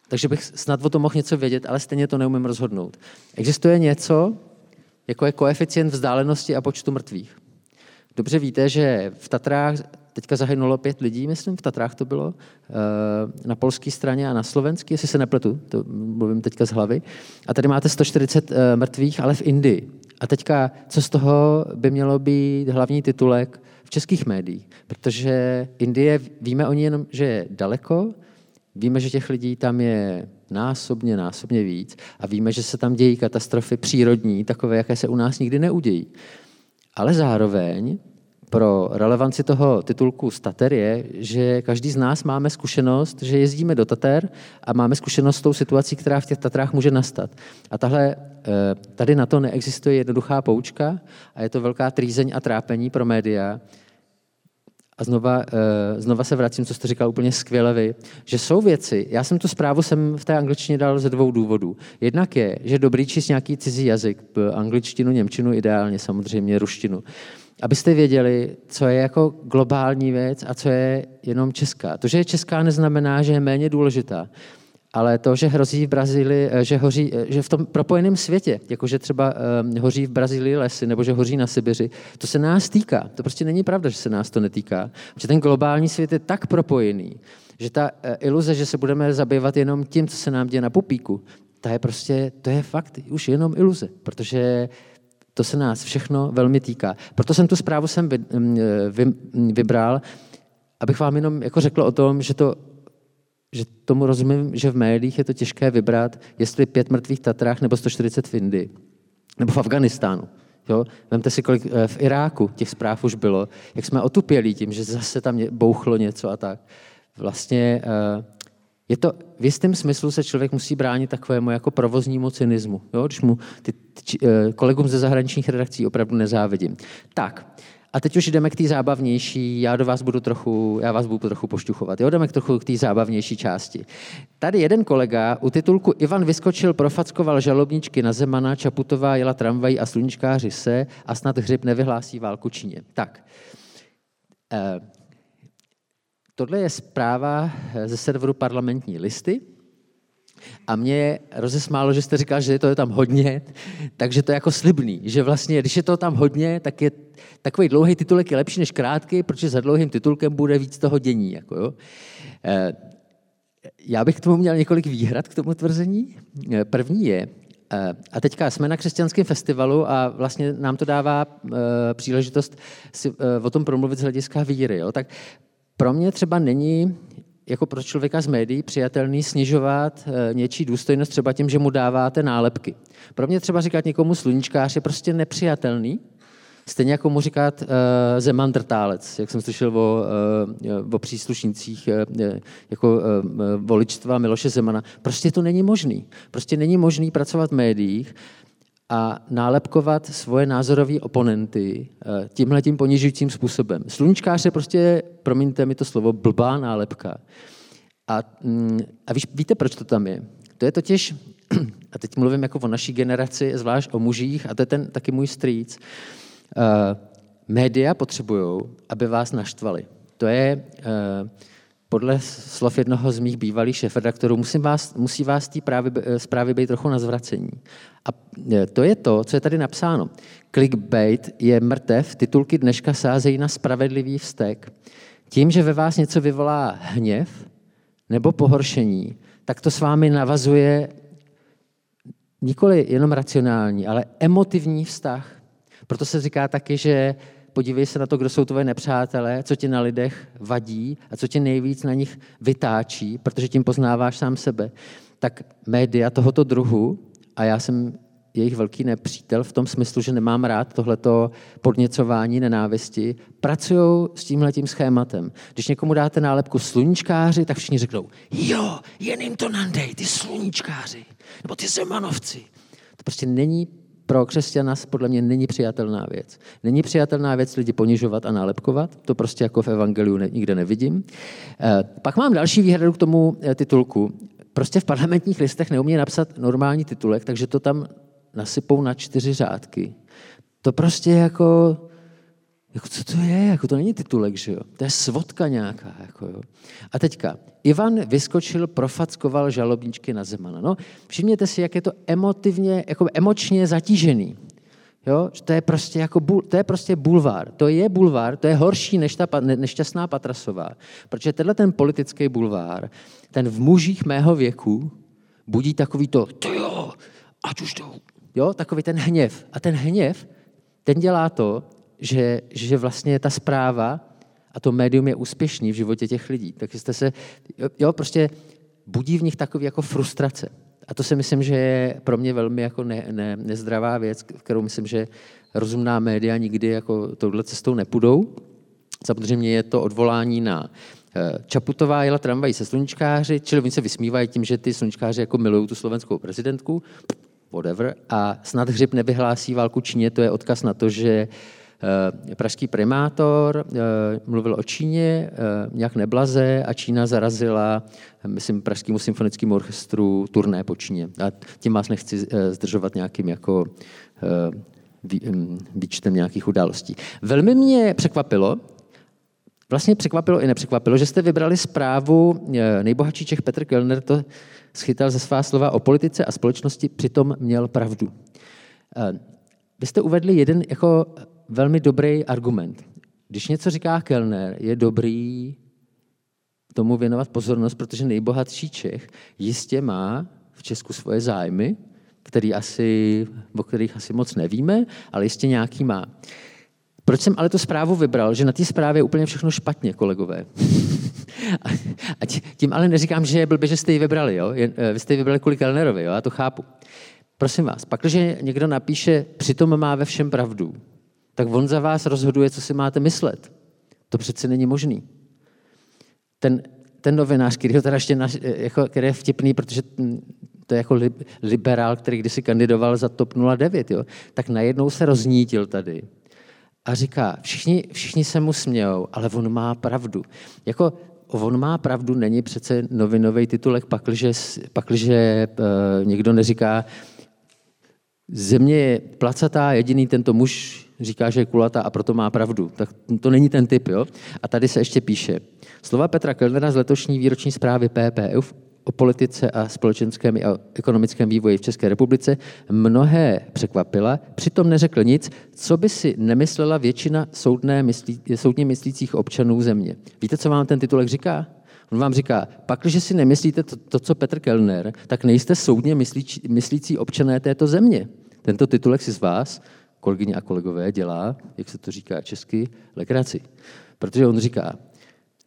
takže bych snad o tom mohl něco vědět, ale stejně to neumím rozhodnout. Existuje něco, jako je koeficient vzdálenosti a počtu mrtvých. Dobře víte, že v Tatrách teďka zahynulo pět lidí, myslím, v Tatrách to bylo, eh, na polské straně a na slovenské, jestli se nepletu, to mluvím teďka z hlavy. A tady máte 140 mrtvých, ale v Indii. A teďka, co z toho by mělo být hlavní titulek v českých médiích, protože Indie, víme o ní jenom, že je daleko, víme, že těch lidí tam je násobně, násobně víc a víme, že se tam dějí katastrofy přírodní, takové, jaké se u nás nikdy neudějí. Ale zároveň pro relevanci toho titulku Stater je, že každý z nás máme zkušenost, že jezdíme do Tater a máme zkušenost s tou situací, která v těch Tatrách může nastat. A tahle, eh, tady na to neexistuje jednoduchá poučka a je to velká trýzeň a trápení pro média. A znova, eh, znova se vracím, co jste říkal úplně skvěle vy, že jsou věci, já jsem tu zprávu jsem v té angličtině dal ze dvou důvodů. Jednak je, že dobrý číst nějaký cizí jazyk, angličtinu, němčinu, ideálně samozřejmě ruštinu abyste věděli, co je jako globální věc a co je jenom česká. To, že je česká, neznamená, že je méně důležitá. Ale to, že hrozí v Brazílii, eh, že, hoří, eh, že v tom propojeném světě, jakože třeba um, hoří v Brazílii lesy nebo že hoří na Sibiři, to se nás týká. To prostě není pravda, že se nás to netýká. Protože ten globální svět je tak propojený, že ta iluze, že se budeme zabývat jenom tím, co se nám děje na pupíku, to je prostě, to je fakt už jenom iluze, protože to se nás všechno velmi týká. Proto jsem tu zprávu sem vy, vy, vybral, abych vám jenom jako řekl o tom, že, to, že tomu rozumím, že v médiích je to těžké vybrat, jestli pět mrtvých Tatrách nebo 140 v Indii, nebo v Afganistánu. Jo? Vemte si, kolik eh, v Iráku těch zpráv už bylo, jak jsme otupělí tím, že zase tam bouchlo něco a tak. Vlastně uh, je to, v jistém smyslu se člověk musí bránit takovému jako provoznímu cynismu, jo? když mu ty, ty, eh, kolegům ze zahraničních redakcí opravdu nezávidím. Tak, a teď už jdeme k té zábavnější, já do vás budu trochu, já vás budu trochu pošťuchovat, jo, jdeme k trochu k té zábavnější části. Tady jeden kolega u titulku Ivan vyskočil, profackoval žalobničky na Zemana, Čaputová jela tramvají a sluníčkáři se a snad hřib nevyhlásí válku Číně. Tak, eh, Tohle je zpráva ze serveru parlamentní listy. A mě rozesmálo, že jste říkal, že to je tam hodně, takže to je jako slibný, že vlastně, když je to tam hodně, tak je takový dlouhý titulek je lepší než krátký, protože za dlouhým titulkem bude víc toho dění. Jako jo. Eh, já bych k tomu měl několik výhrad k tomu tvrzení. Eh, první je, a teďka jsme na křesťanském festivalu a vlastně nám to dává příležitost si o tom promluvit z hlediska víry. Jo? Tak pro mě třeba není jako pro člověka z médií přijatelný snižovat eh, něčí důstojnost třeba tím, že mu dáváte nálepky. Pro mě třeba říkat někomu sluníčkář je prostě nepřijatelný, Stejně jako mu říkat uh, Zeman drtálec, jak jsem slyšel o, uh, o příslušnících uh, jako uh, voličstva Miloše Zemana. Prostě to není možný. Prostě není možný pracovat v médiích a nálepkovat svoje názorové oponenty eh, tímhle tím ponižujícím způsobem. Sluníčkář je prostě, promiňte mi to slovo, blbá nálepka. A, mm, a víš, víte, proč to tam je? To je totiž, a teď mluvím jako o naší generaci, zvlášť o mužích, a to je ten taky můj strýc, uh, média potřebují, aby vás naštvali. To je uh, podle slov jednoho z mých bývalých šéfredaktorů, musí vás, musí vás té zprávy být trochu na zvracení. A e, to je to, co je tady napsáno. Clickbait je mrtev, titulky dneška sázejí na spravedlivý vztek. Tím, že ve vás něco vyvolá hněv nebo pohoršení, tak to s vámi navazuje nikoli jenom racionální, ale emotivní vztah. Proto se říká taky, že podívej se na to, kdo jsou tvoje nepřátelé, co ti na lidech vadí a co tě nejvíc na nich vytáčí, protože tím poznáváš sám sebe. Tak média tohoto druhu, a já jsem jejich velký nepřítel v tom smyslu, že nemám rád tohleto podněcování nenávisti, pracují s tímhletím schématem. Když někomu dáte nálepku sluníčkáři, tak všichni řeknou, jo, jen jim to nandej, ty sluníčkáři, nebo ty zemanovci. To prostě není pro křesťana podle mě není přijatelná věc. Není přijatelná věc lidi ponižovat a nálepkovat, to prostě jako v evangeliu nikde nevidím. Eh, pak mám další výhradu k tomu eh, titulku. Prostě v parlamentních listech neumí napsat normální titulek, takže to tam nasypou na čtyři řádky. To prostě jako jako co to je? Jako to není titulek, že jo? To je svodka nějaká. Jako jo. A teďka, Ivan vyskočil, profackoval žalobničky na Zemana. No, všimněte si, jak je to emotivně, jako emočně zatížený. Jo? To je prostě jako to je prostě bulvár. To je bulvár, to je horší než ta nešťastná Patrasová. Protože tenhle ten politický bulvár, ten v mužích mého věku budí takový to, to jo, ať už to, jo, takový ten hněv. A ten hněv, ten dělá to, že, že vlastně ta zpráva a to médium je úspěšný v životě těch lidí. Tak jste se, jo, prostě budí v nich takový jako frustrace. A to si myslím, že je pro mě velmi jako ne, ne, nezdravá věc, kterou myslím, že rozumná média nikdy jako touhle cestou nepůjdou. Samozřejmě je to odvolání na eh, Čaputová jela tramvají se sluníčkáři, čili oni se vysmívají tím, že ty sluníčkáři jako milují tu slovenskou prezidentku, whatever, a snad hřib nevyhlásí válku Číně, to je odkaz na to, že pražský primátor eh, mluvil o Číně, eh, nějak neblaze a Čína zarazila, myslím, Pražskému symfonickému orchestru turné po Číně. A tím vás nechci zdržovat nějakým jako hm, výčtem nějakých událostí. Velmi mě překvapilo, vlastně překvapilo i nepřekvapilo, že jste vybrali zprávu nejbohatší Čech Petr Kellner, to schytal ze svá slova o politice a společnosti, přitom měl pravdu. Vy jste uvedli jeden jako velmi dobrý argument. Když něco říká Kellner, je dobrý tomu věnovat pozornost, protože nejbohatší Čech jistě má v Česku svoje zájmy, který asi, o kterých asi moc nevíme, ale jistě nějaký má. Proč jsem ale tu zprávu vybral, že na té zprávě je úplně všechno špatně, kolegové. a tím ale neříkám, že je blbě, že jste ji vybrali. Jo? Eh, vy jste ji vybrali kvůli Kellnerovi, jo? já to chápu. Prosím vás, pak, když někdo napíše, přitom má ve všem pravdu, tak on za vás rozhoduje, co si máte myslet. To přece není možný. Ten, ten novinář, který, ho teda ještě naš, jako, který je vtipný, protože to je jako liberál, který kdysi kandidoval za TOP 09, jo, tak najednou se roznítil tady a říká, všichni, všichni se mu smějou, ale on má pravdu. Jako on má pravdu, není přece novinový titulek, pakliže, pakliže uh, někdo neříká, země je placatá, jediný tento muž říká, že je kulatá a proto má pravdu. Tak to není ten typ. Jo? A tady se ještě píše. Slova Petra Kellnera z letošní výroční zprávy PPF o politice a společenském a ekonomickém vývoji v České republice mnohé překvapila, přitom neřekl nic, co by si nemyslela většina soudné myslí, soudně myslících občanů země. Víte, co vám ten titulek říká? On vám říká, pak, když si nemyslíte to, to, co Petr Kellner, tak nejste soudně myslí, myslící občané této země. Tento titulek si z vás kolegyně a kolegové, dělá, jak se to říká česky, legraci. Protože on říká,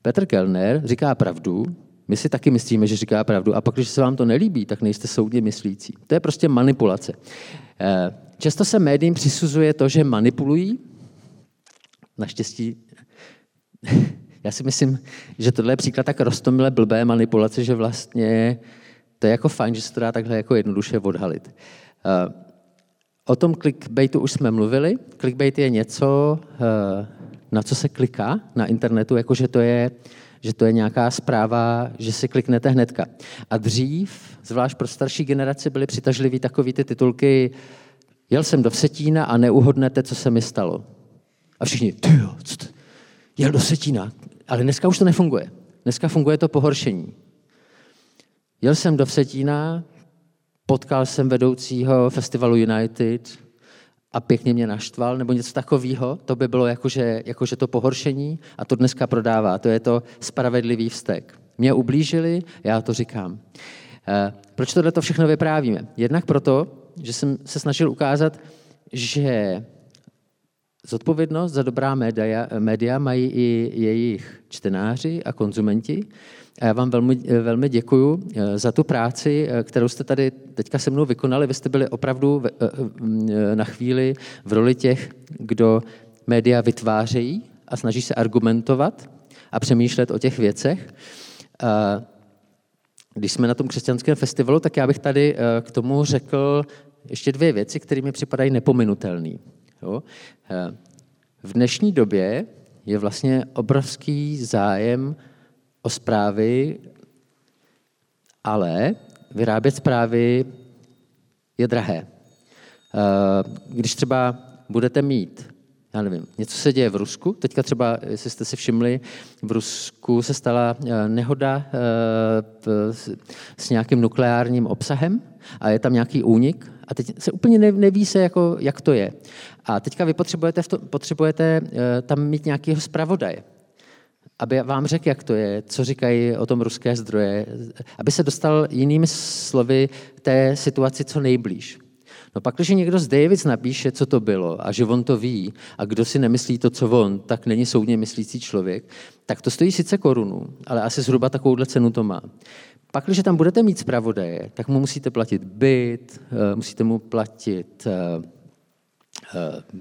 Petr Kellner říká pravdu, my si taky myslíme, že říká pravdu, a pak, když se vám to nelíbí, tak nejste soudně myslící. To je prostě manipulace. Eh, často se médiím přisuzuje to, že manipulují. Naštěstí, já si myslím, že tohle je příklad tak rostomile blbé manipulace, že vlastně to je jako fajn, že se to dá takhle jako jednoduše odhalit. O tom clickbaitu už jsme mluvili. Clickbait je něco, eh, na co se kliká na internetu, jakože to je, že to je nějaká zpráva, že si kliknete hnedka. A dřív, zvlášť pro starší generaci, byly přitažlivý takový ty titulky Jel jsem do Vsetína a neuhodnete, co se mi stalo. A všichni, ty jel do Vsetína. Ale dneska už to nefunguje. Dneska funguje to pohoršení. Jel jsem do Vsetína, potkal jsem vedoucího festivalu United a pěkně mě naštval, nebo něco takového, to by bylo jakože, jakože to pohoršení a to dneska prodává. To je to spravedlivý vztek. Mě ublížili, já to říkám. Eh, proč tohle to všechno vyprávíme? Jednak proto, že jsem se snažil ukázat, že zodpovědnost za dobrá média, média mají i jejich čtenáři a konzumenti, a já vám velmi, velmi děkuju eh, za tu práci, eh, kterou jste tady teďka se mnou vykonali. Vy jste byli opravdu eh, na chvíli v roli těch, kdo média vytvářejí a snaží se argumentovat a přemýšlet o těch věcech. Když jsme na tom křesťanském festivalu, tak já bych tady k tomu řekl ještě dvě věci, které mi připadají nepominutelné. V dnešní době je vlastně obrovský zájem o zprávy, ale vyrábět zprávy je drahé. Eh, když třeba budete mít, já nevím, něco se děje v Rusku, teďka třeba, jestli jste si všimli, v Rusku se stala eh, nehoda eh, s nějakým nukleárním obsahem a je tam nějaký únik a teď se úplně neví se, jako, jak to je. A teďka vy potřebujete, v to, potřebujete tam mít nějakého zpravodaje aby vám řekl, jak to je, co říkají o tom ruské zdroje, aby se dostal jinými slovy té situaci co nejblíž. No pak, když někdo z Davids napíše, co to bylo a že on to ví a kdo si nemyslí to, co on, tak není soudně myslící člověk, tak to stojí sice korunu, ale asi zhruba takovouhle cenu to má. Pak, když tam budete mít zpravodaje, tak mu musíte platit byt, eh, musíte mu platit eh,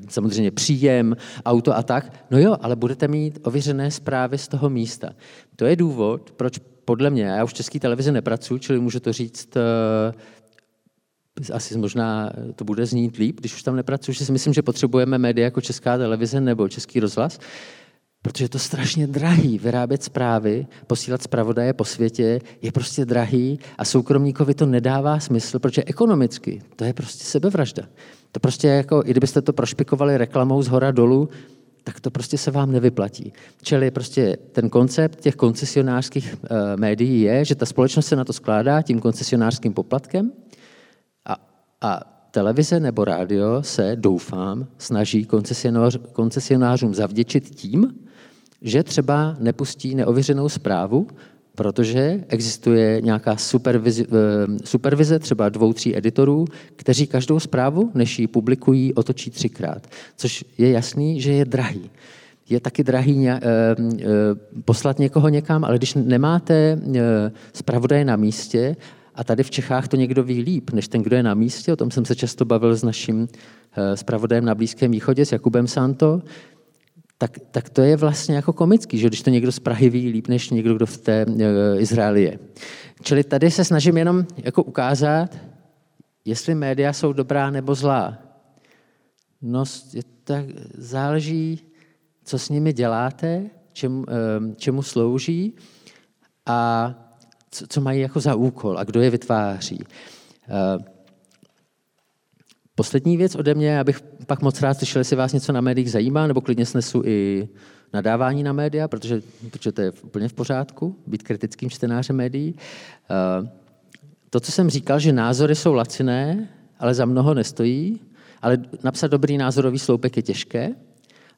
samozřejmě příjem, auto a tak. No jo, ale budete mít ověřené zprávy z toho místa. To je důvod, proč podle mě, já už v české televizi nepracuji, čili můžu to říct asi možná to bude znít líp, když už tam nepracuji, že si myslím, že potřebujeme média jako Česká televize nebo Český rozhlas, protože je to strašně drahý. Vyrábět zprávy, posílat zpravodaje po světě je prostě drahý a soukromníkovi to nedává smysl, protože ekonomicky to je prostě sebevražda. To prostě jako, i kdybyste to prošpikovali reklamou z hora dolů, tak to prostě se vám nevyplatí. Čili prostě ten koncept těch koncesionářských e, médií je, že ta společnost se na to skládá tím koncesionářským poplatkem, a televize nebo rádio se, doufám, snaží koncesionář, koncesionářům zavděčit tím, že třeba nepustí neověřenou zprávu, protože existuje nějaká supervize, eh, supervize třeba dvou, tří editorů, kteří každou zprávu, než ji publikují, otočí třikrát. Což je jasný, že je drahý. Je taky drahý eh, eh, poslat někoho někam, ale když nemáte zpravodaje na místě a tady v Čechách to někdo ví líp, než ten, kdo je na místě. O tom jsem se často bavil s naším zpravodajem na Blízkém východě, s Jakubem Santo. Tak, tak to je vlastně jako komický, že když to někdo z Prahy ví líp, než někdo, kdo v té uh, Izraeli je. Čili tady se snažím jenom jako ukázat, jestli média jsou dobrá nebo zlá. No, tak záleží, co s nimi děláte, čem, eh, čemu slouží a co, co mají jako za úkol a kdo je vytváří. Eh, poslední věc ode mě, abych pak moc rád slyšel, jestli vás něco na médiích zajímá, nebo klidně snesu i nadávání na média, protože, protože to je úplně v pořádku, být kritickým čtenářem médií. Eh, to, co jsem říkal, že názory jsou laciné, ale za mnoho nestojí, ale napsat dobrý názorový sloupek je těžké,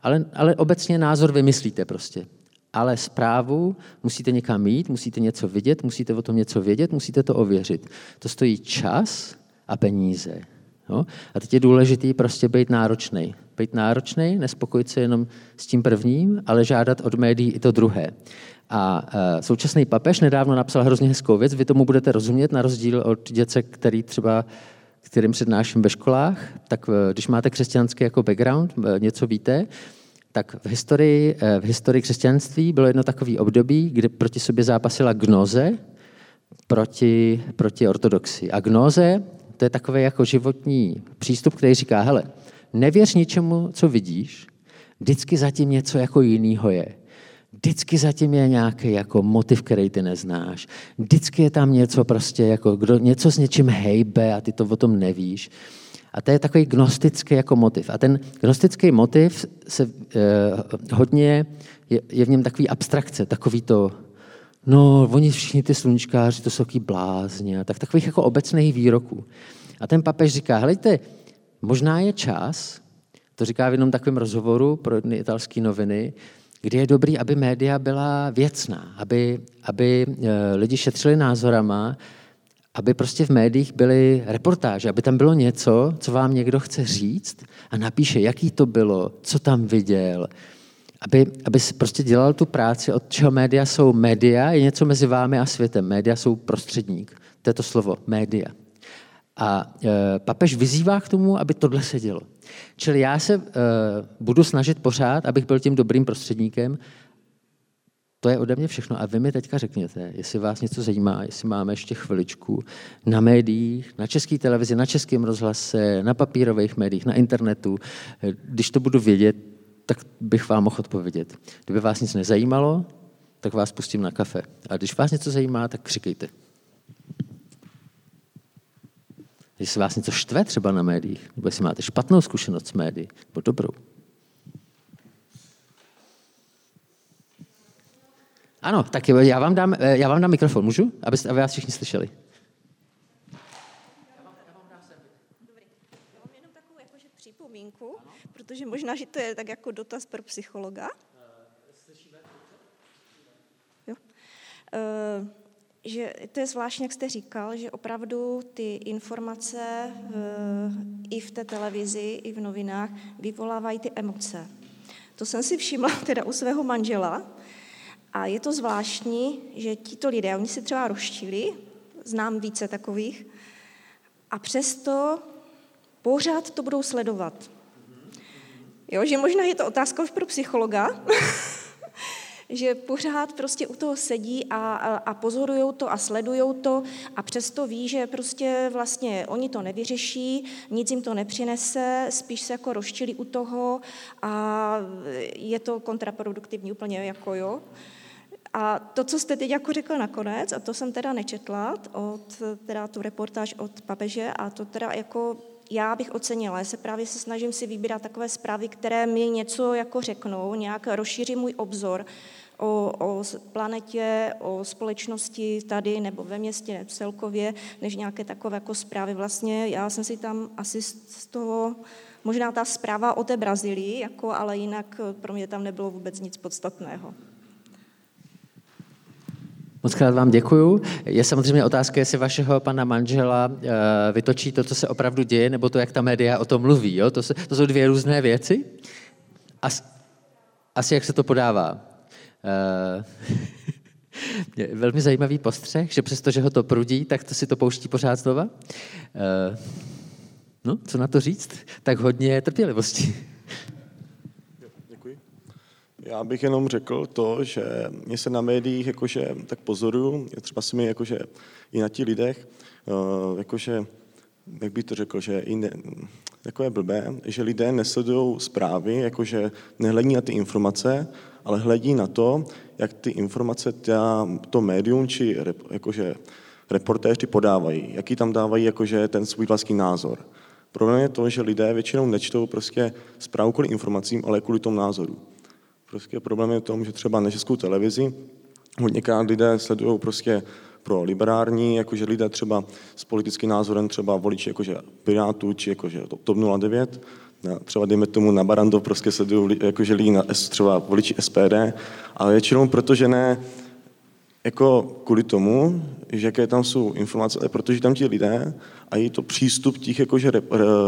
ale, ale obecně názor vymyslíte prostě ale zprávu musíte někam mít, musíte něco vidět, musíte o tom něco vědět, musíte to ověřit. To stojí čas a peníze. No? A teď je důležité prostě být náročný. Být náročný, nespokojit se jenom s tím prvním, ale žádat od médií i to druhé. A uh, současný papež nedávno napsal hrozně hezkou věc, vy tomu budete rozumět, na rozdíl od děce, který třeba kterým přednáším ve školách, tak uh, když máte křesťanský jako background, uh, něco víte, tak v historii, eh, v historii křesťanství bylo jedno takové období, kdy proti sobě zápasila gnoze proti, proti ortodoxii. A gnoze, to je takový jako životní přístup, který říká, hele, nevěř ničemu, co vidíš, vždycky zatím něco jako jiného je. Vždycky zatím je nějaký jako motiv, který ty neznáš. Vždycky je tam něco prostě, jako kdo, něco s něčím hejbe a ty to o tom nevíš. A to je takový gnostický jako motiv. A ten gnostický motiv se eh, hodně, je, je v něm takový abstrakce, takový to, no, oni všichni ty sluníčkáři, to jsou takový blázně, tak takových jako obecných výroků. A ten papež říká, helejte, možná je čas, to říká v jednom takovém rozhovoru pro jedny italské noviny, kdy je dobrý, aby média byla věcná, aby, aby eh, lidi šetřili názorama, aby prostě v médiích byly reportáže, aby tam bylo něco, co vám někdo chce říct a napíše, jaký to bylo, co tam viděl, aby, aby si prostě dělal tu práci, od čeho média jsou média, je něco mezi vámi a světem. Média jsou prostředník. To je to slovo, média. A e, papež vyzývá k tomu, aby tohle se dělo. Čili já se e, budu snažit pořád, abych byl tím dobrým prostředníkem, to je ode mě všechno. A vy mi teďka řekněte, jestli vás něco zajímá, jestli máme ještě chviličku na médiích, na české televizi, na českém rozhlase, na papírových médiích, na internetu. Když to budu vědět, tak bych vám mohl odpovědět. Kdyby vás nic nezajímalo, tak vás pustím na kafe. A když vás něco zajímá, tak křikejte. Jestli vás něco štve třeba na médiích, nebo jestli máte špatnou zkušenost s médií, nebo dobrou, Ano, tak já vám dám, eh, já vám dám mikrofon, můžu? Aby vás všichni slyšeli. Protože možná, že to je tak jako dotaz pro psychologa. Jo. Uh, že to je zvláštní, jak jste říkal, že opravdu ty informace i v té televizi, i v novinách vyvolávají ty emoce. To jsem si všimla teda u svého manžela. A je to zvláštní, že tito lidé, oni se třeba roštili, znám více takových, a přesto pořád to budou sledovat. Jo, že možná je to otázka už pro psychologa, že pořád prostě u toho sedí a, a, a pozorují to a sledují to a přesto ví, že prostě vlastně oni to nevyřeší, nic jim to nepřinese, spíš se jako rozčili u toho a je to kontraproduktivní úplně jako jo. A to, co jste teď jako řekl nakonec, a to jsem teda nečetla, od teda tu reportáž od papeže, a to teda jako já bych ocenila. Já se právě se snažím si vybírat takové zprávy, které mi něco jako řeknou, nějak rozšíří můj obzor o, o planetě, o společnosti tady nebo ve městě celkově, než nějaké takové jako zprávy. Vlastně já jsem si tam asi z toho, možná ta zpráva o té Brazílii, jako, ale jinak pro mě tam nebylo vůbec nic podstatného. Moc krát vám děkuju. Je samozřejmě otázka, jestli vašeho pana manžela uh, vytočí to, co se opravdu děje, nebo to, jak ta média o tom mluví. Jo? To, se, to jsou dvě různé věci. As, asi jak se to podává. Uh, velmi zajímavý postřeh, že přesto, že ho to prudí, tak to si to pouští pořád znova. Uh, no, co na to říct? Tak hodně trpělivosti. Já bych jenom řekl to, že mě se na médiích jakože tak pozoruju, třeba si mi jakože i na těch lidech, uh, jakože, jak bych to řekl, že i ne, takové blbé, že lidé nesledují zprávy, jakože nehledí na ty informace, ale hledí na to, jak ty informace ta, to médium či jakože reportéři podávají, jaký tam dávají jakože ten svůj vlastní názor. Problém je to, že lidé většinou nečtou prostě zprávu kvůli informacím, ale kvůli tomu názoru. Prostě problém je v tom, že třeba na českou televizi hodněkrát lidé sledují prostě pro liberární, jakože lidé třeba s politickým názorem, třeba voliči jakože Pirátů, či jakože TOP 09, třeba dejme tomu na Barandov prostě sledují jakože lidi na třeba voliči SPD, ale většinou protože ne jako kvůli tomu, že jaké tam jsou informace, ale protože tam ti lidé a je to přístup těch jakože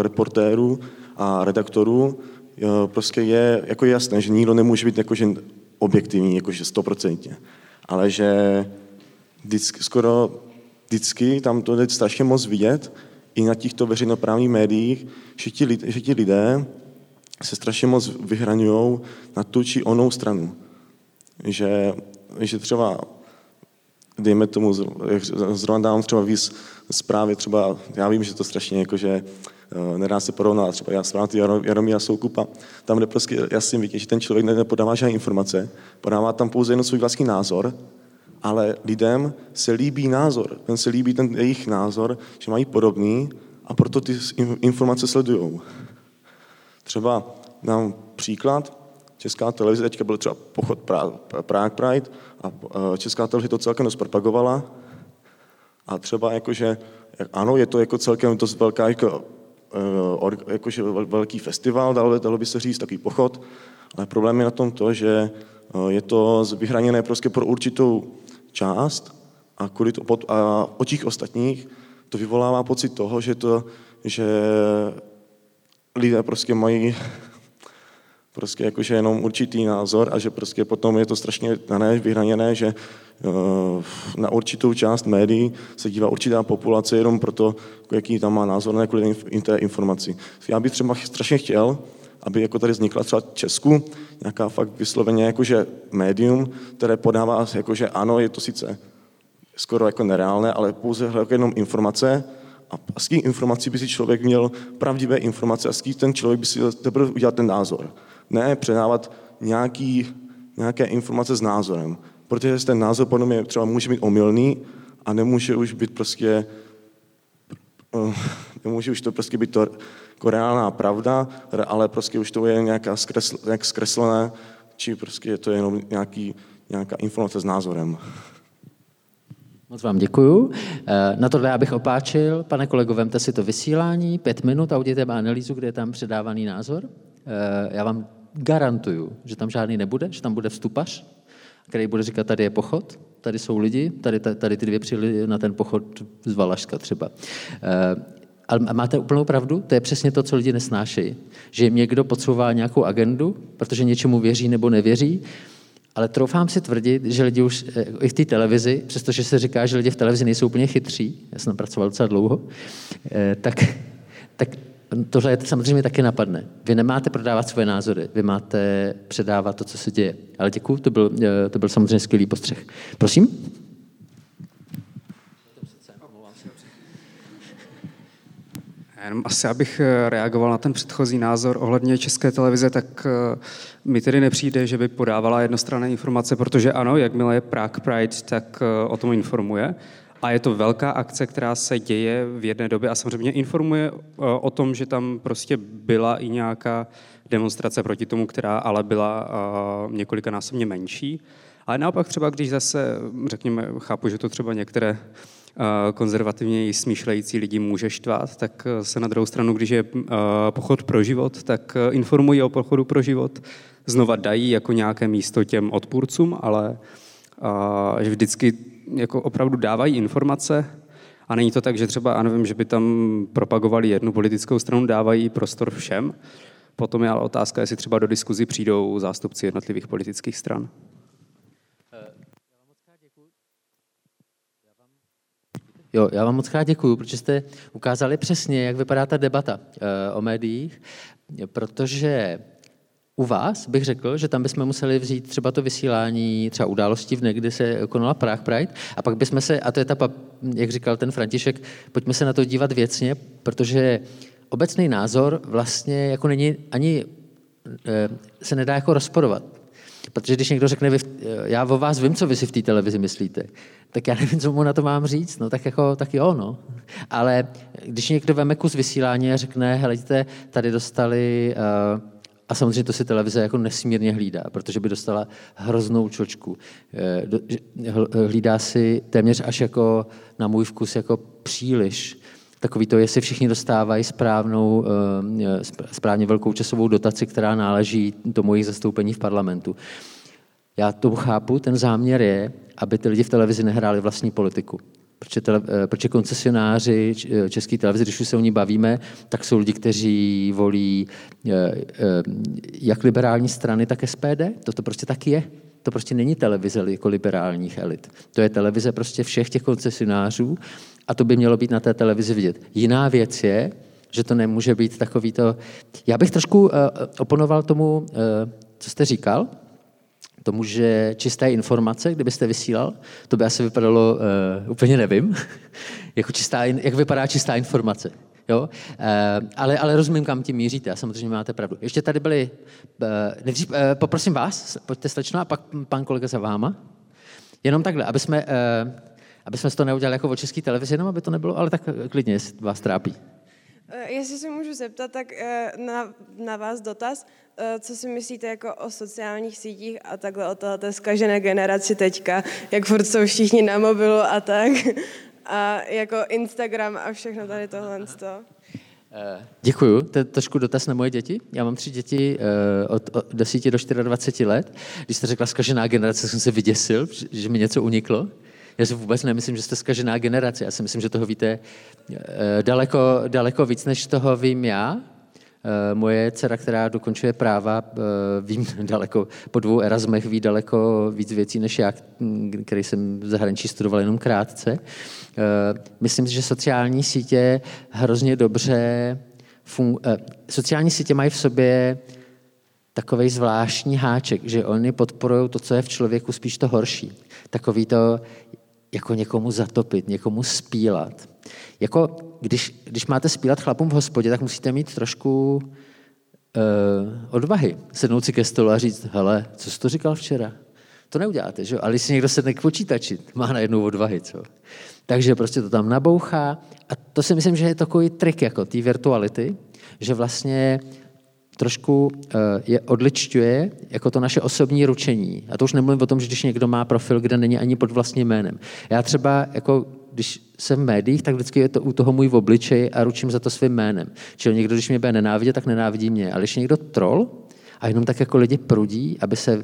reportérů a redaktorů prostě je jako jasné, že nikdo nemůže být jakože objektivní, jakože stoprocentně. Ale že vždycky, skoro vždycky tam to jde strašně moc vidět, i na těchto veřejnoprávních médiích, že ti, lidé, že ti lidé se strašně moc vyhraňují na tu či onou stranu. Že, že třeba, dejme tomu, zrovna dám třeba víc zprávy, třeba, já vím, že to strašně jako, že Eh, nedá se porovnat třeba já zprávy Jaromíra Soukupa, tam kde prostě jasně vidíte, že ten člověk nepodává žádné informace, podává tam pouze jenom svůj vlastní názor, ale lidem se líbí názor, ten se líbí ten jejich názor, že mají podobný a proto ty informace sledují. Třeba nám příklad, Česká televize, teďka byl třeba pochod Prague Pride a eh, Česká televize to celkem dost propagovala. A třeba jakože, ano, je to jako celkem dost velká jako Eh, jakože velký festival, dalo, dalo by se říct, takový pochod, ale problém je na tom to, že eh, je to vyhraněné prostě pro určitou část a, kvůli to, a očích ostatních to vyvolává pocit toho, že, to, že lidé prostě mají prostě jakože jenom určitý názor a že prostě potom je to strašně dané, vyhraněné, že eh, na určitou část médií se dívá určitá populace jenom proto, jaký tam má názor na kvůli té informaci. Já bych třeba strašně chtěl, aby jako tady vznikla třeba Česku nějaká fakt vysloveně jakože médium, které podává jakože ano, je to sice skoro jako nereálné, ale pouze jenom informace, a z informací by si člověk měl pravdivé informace a z ten člověk by si teprve udělal ten názor ne předávat nějaký, nějaké informace s názorem. Protože ten názor podle mě třeba může být omylný a nemůže už být prostě, uh, nemůže už to prostě být to jako reálná pravda, ale prostě už to je nějaká skresl, nějak zkreslené, či prostě je to jenom nějaký, nějaká informace s názorem. Moc vám děkuju. Eh, na tohle já bych opáčil. Pane kolego, vemte si to vysílání, pět minut a udějte analýzu, kde je tam předávaný názor. Eh, já vám garantuju, že tam žádný nebude, že tam bude vstupař, který bude říkat, tady je pochod, tady jsou lidi, tady, tady ty dvě přijeli na ten pochod z Valašska třeba. Ale máte úplnou pravdu, to je přesně to, co lidi nesnášejí. Že jim někdo podsouvá nějakou agendu, protože něčemu věří nebo nevěří, ale troufám si tvrdit, že lidi už eh, i v té televizi, přestože se říká, že lidi v televizi nejsou úplně chytří, já jsem pracoval docela dlouho, eh, tak, tak tohle je samozřejmě taky napadne. Vy nemáte prodávat svoje názory, vy máte předávat to, co se děje. Ale děkuji, to byl, eh, to byl samozřejmě skvělý postřeh. Prosím? Jenom asi, abych reagoval na ten předchozí názor ohledně České televize, tak mi tedy nepřijde, že by podávala jednostranné informace, protože ano, jakmile je Prague Pride, tak eh, o tom informuje. A je to velká akce, která se děje v jedné době a samozřejmě informuje o tom, že tam prostě byla i nějaká demonstrace proti tomu, která ale byla několikanásobně menší. Ale naopak třeba, když zase, řekněme, chápu, že to třeba některé konzervativně smýšlející lidi může štvát, tak eh, se na druhou stranu, když je eh, pochod pro život, tak eh, informují o pochodu pro život, znova dají jako nějaké místo těm odpůrcům, ale že vždycky jako opravdu dávají informace a není to tak, že třeba, a nevím, že by tam propagovali jednu politickou stranu, dávají prostor všem. Potom je ale otázka, jestli třeba do diskuzi přijdou zástupci jednotlivých politických stran. Jo, já vám moc krát děkuju, protože jste ukázali přesně, jak vypadá ta debata uh, o médiích, protože u vás bych řekl, že tam bychom museli vzít třeba to vysílání třeba události v kdy se konala Prague Pride a pak bychom se, a to je ta, jak říkal ten František, pojďme se na to dívat věcně, protože obecný názor vlastně jako není ani, eh, se nedá jako rozporovat. Protože když někdo řekne, já o vás vím, co vy si v té televizi myslíte, tak já nevím, co mu na to mám říct, no tak jako, tak jo, no. Ale když někdo veme kus vysílání a řekne, helejte, tady dostali, uh, a samozřejmě to si televize jako nesmírně hlídá, protože by dostala hroznou čočku. Uh, hlídá si téměř až jako na můj vkus jako příliš takový to, jestli všichni dostávají správnou, eh, správně velkou časovou dotaci, která náleží tomu jejich zastoupení v parlamentu. Já to chápu, ten záměr je, aby ty lidi v televizi nehráli vlastní politiku. Protože, tele, eh, protože koncesionáři eh, české televize, když už se o ní bavíme, tak jsou lidi, kteří volí jak liberální strany, tak SPD. To, to prostě taky je. To prostě není televize jako liberálních elit. To je televize prostě všech těch koncesionářů a to by mělo být na té televizi vidět. Jiná věc je, že to nemůže být takový to... Já bych trošku uh, oponoval tomu, uh, co jste říkal, tomu, že čisté informace, kdybyste vysílal, to by asi vypadalo, uh, úplně nevím, jako čistá, jak vypadá čistá informace. Jo? Uh, ale, ale rozumím, kam tím míříte a samozřejmě máte pravdu. Ještě tady byli, uh, nejdřív, uh, poprosím vás, pojďte slečno a pak pan kolega za váma. Jenom takhle, aby jsme... Aby jsme to neudělali jako o české televizi, jenom aby to nebylo, ale tak klidně, jestli vás trápí. Eh, jestli se můžu zeptat, tak eh, na, na vás dotaz, eh, co si myslíte jako o sociálních sítích a takhle o tohle zkažené generaci teďka, jak furt jsou všichni na mobilu a tak, a jako Instagram a všechno tady tohle. Děkuju. To je trošku dotaz na moje děti. Já mám tři děti od, od 10 do 24 let. Když jste řekla zkažená generace, jsem se vyděsil, že mi něco uniklo. Já si vůbec nemyslím, že jste zkažená generace. Já si myslím, že toho víte eh, daleko, daleko víc, než toho vím já. Eh, moje dcera, která dokončuje práva, eh, vím daleko, po dvou Erasmech ví daleko víc věcí než já, který jsem v zahraničí studoval jenom krátce. Myslím si, že sociální sítě hrozně dobře fun- sociální sítě mají v sobě takový zvláštní háček, že oni podporují to, co je v člověku spíš to horší. Takový to, jako někomu zatopit, někomu spílat. Jako když, když máte spílat chlapům v hospodě, tak musíte mít trošku uh, odvahy. Sednout si ke stolu a říct, hele, co jsi to říkal včera? To neuděláte, že? Ale když si někdo sedne k počítači, má najednou odvahy, co? Takže prostě to tam nabouchá. A to si myslím, že je takový trik jako té virtuality, že vlastně trošku eh, je odličťuje jako to naše osobní ručení. A to už nemluvím o tom, že když někdo má profil, kde není ani pod vlastním jménem. Já třeba, jako, když jsem v médiích, tak vždycky je to u toho můj obličej a ručím za to svým jménem. Čili někdo, když mě bude nenávidět, tak nenávidí mě. Ale když někdo troll a jenom tak jako lidi prudí, aby se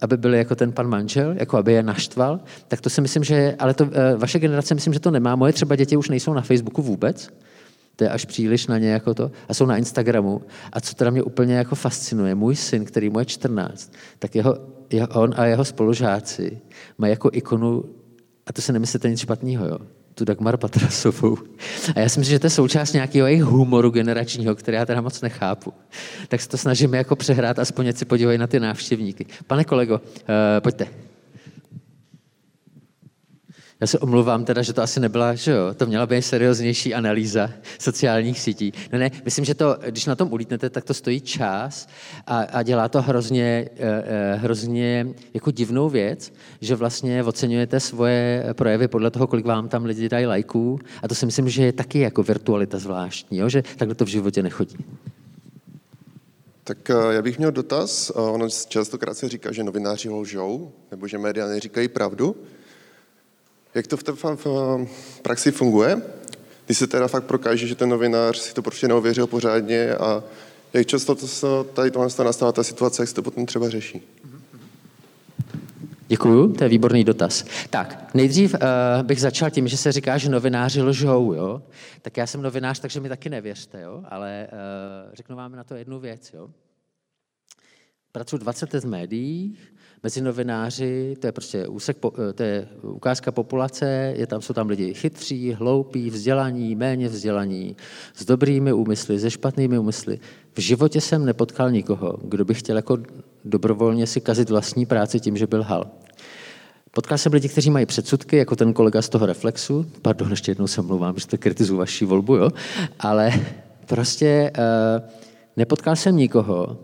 aby byli jako ten pan manžel, jako aby je naštval, tak to si myslím, že, ale to, eh, vaše generace myslím, že to nemá. Moje třeba děti už nejsou na Facebooku vůbec, to je až příliš na ně jako to, a jsou na Instagramu. A co teda mě úplně jako fascinuje, můj syn, který mu je 14, tak jeho, jeho, on a jeho spolužáci mají jako ikonu, a to se nemyslíte nic špatného, jo, tu Dagmar Patrasovou. A já si myslím, že to je součást nějakého jejich humoru generačního, který já teda moc nechápu. Tak se to snažíme jako přehrát, aspoň si podívají na ty návštěvníky. Pane kolego, uh, pojďte. Já se omluvám teda, že to asi nebyla, že jo, to měla být serióznější analýza sociálních sítí. Ne, ne, myslím, že to, když na tom ulítnete, tak to stojí čas a, a dělá to hrozně, eh, eh, hrozně jako divnou věc, že vlastně oceňujete svoje projevy podle toho, kolik vám tam lidi dají lajků a to si myslím, že je taky jako virtualita zvláštní, jo, že takhle to v životě nechodí. Tak eh, já bych měl dotaz. Ono častokrát se říká, že novináři lžou, nebo že média neříkají pravdu. Jak to v té v praxi funguje? Když se teda fakt prokáže, že ten novinář si to prostě neověřil pořádně a jak často to, tady tohle nastává ta situace, jak se to potom třeba řeší? Děkuju, to je výborný dotaz. Tak, nejdřív uh, bych začal tím, že se říká, že novináři lžou, jo? Tak já jsem novinář, takže mi taky nevěřte, jo? Ale uh, řeknu vám na to jednu věc, jo? Pracuji 20 let v médiích, mezi novináři, to je prostě úsek, eh, to je ukázka populace, je tam, jsou tam lidi chytří, hloupí, vzdělaní, méně vzdělaní, s dobrými úmysly, se špatnými úmysly. V životě jsem nepotkal nikoho, kdo by chtěl jako dobrovolně si kazit vlastní práci tím, že byl hal. Potkal jsem lidi, kteří mají předsudky, jako ten kolega z toho Reflexu. Pardon, ještě jednou se mluvám, že to kritizuji vaši volbu, jo? Ale prostě uh, nepotkal jsem nikoho,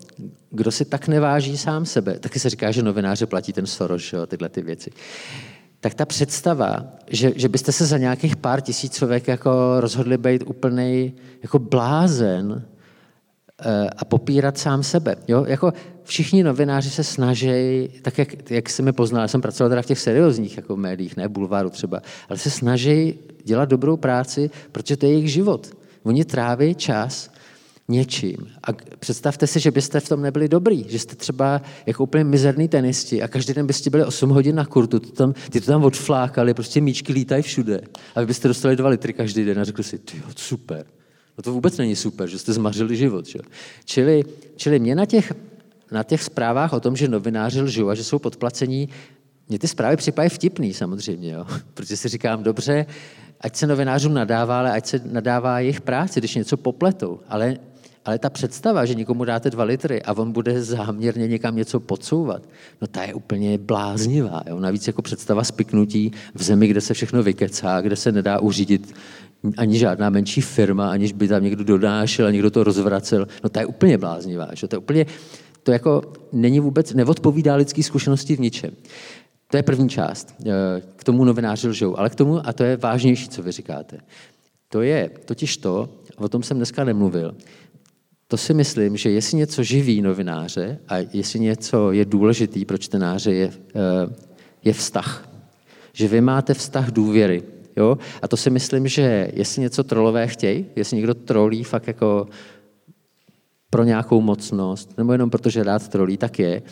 kdo si tak neváží sám sebe, taky se říká, že novináře platí ten Soros, jo, tyhle ty věci, tak ta představa, že, že byste se za nějakých pár tisícovek jako rozhodli být úplný jako blázen eh, a popírat sám sebe. Jo? Jako všichni novináři se snaží, tak jak, jak jsem mi poznal, já jsem pracoval teda v těch seriózních jako médiích, ne bulváru třeba, ale se snaží dělat dobrou práci, protože to je jejich život. Oni tráví čas něčím. A představte si, že byste v tom nebyli dobrý, že jste třeba jako úplně mizerný tenisti a každý den byste byli 8 hodin na kurtu, to tam, ty to tam odflákali, prostě míčky lítají všude. A vy byste dostali dva litry každý den a řekli si, ty super. No to vůbec není super, že jste zmařili život. Že? Čili, čili mě na těch, na těch zprávách o tom, že novináři lžou a že jsou podplacení, mě ty zprávy připadají vtipný samozřejmě, jo? protože si říkám, dobře, ať se novinářům nadává, ale ať se nadává jejich práci, když něco popletou. Ale ale ta představa, že někomu dáte dva litry a on bude záměrně někam něco podsouvat, no ta je úplně bláznivá. Jo? Navíc jako představa spiknutí v zemi, kde se všechno vykecá, kde se nedá uřídit ani žádná menší firma, aniž by tam někdo donášel a někdo to rozvracel, no ta je úplně bláznivá. Že? To je úplně, to jako není vůbec, neodpovídá lidský zkušenosti v ničem. To je první část. Eh, k tomu novináři lžou. Ale k tomu, a to je vážnější, co vy říkáte, to je totiž to, o tom jsem dneska nemluvil, to si myslím, že jestli něco živí novináře a jestli něco je důležitý pro čtenáře, je, eh, je vztah. Že vy máte vztah důvěry. Jo? A to si myslím, že jestli něco trolové chtějí, jestli někdo trolí fakt jako pro nějakou mocnost, nebo jenom protože rád trolí, tak je,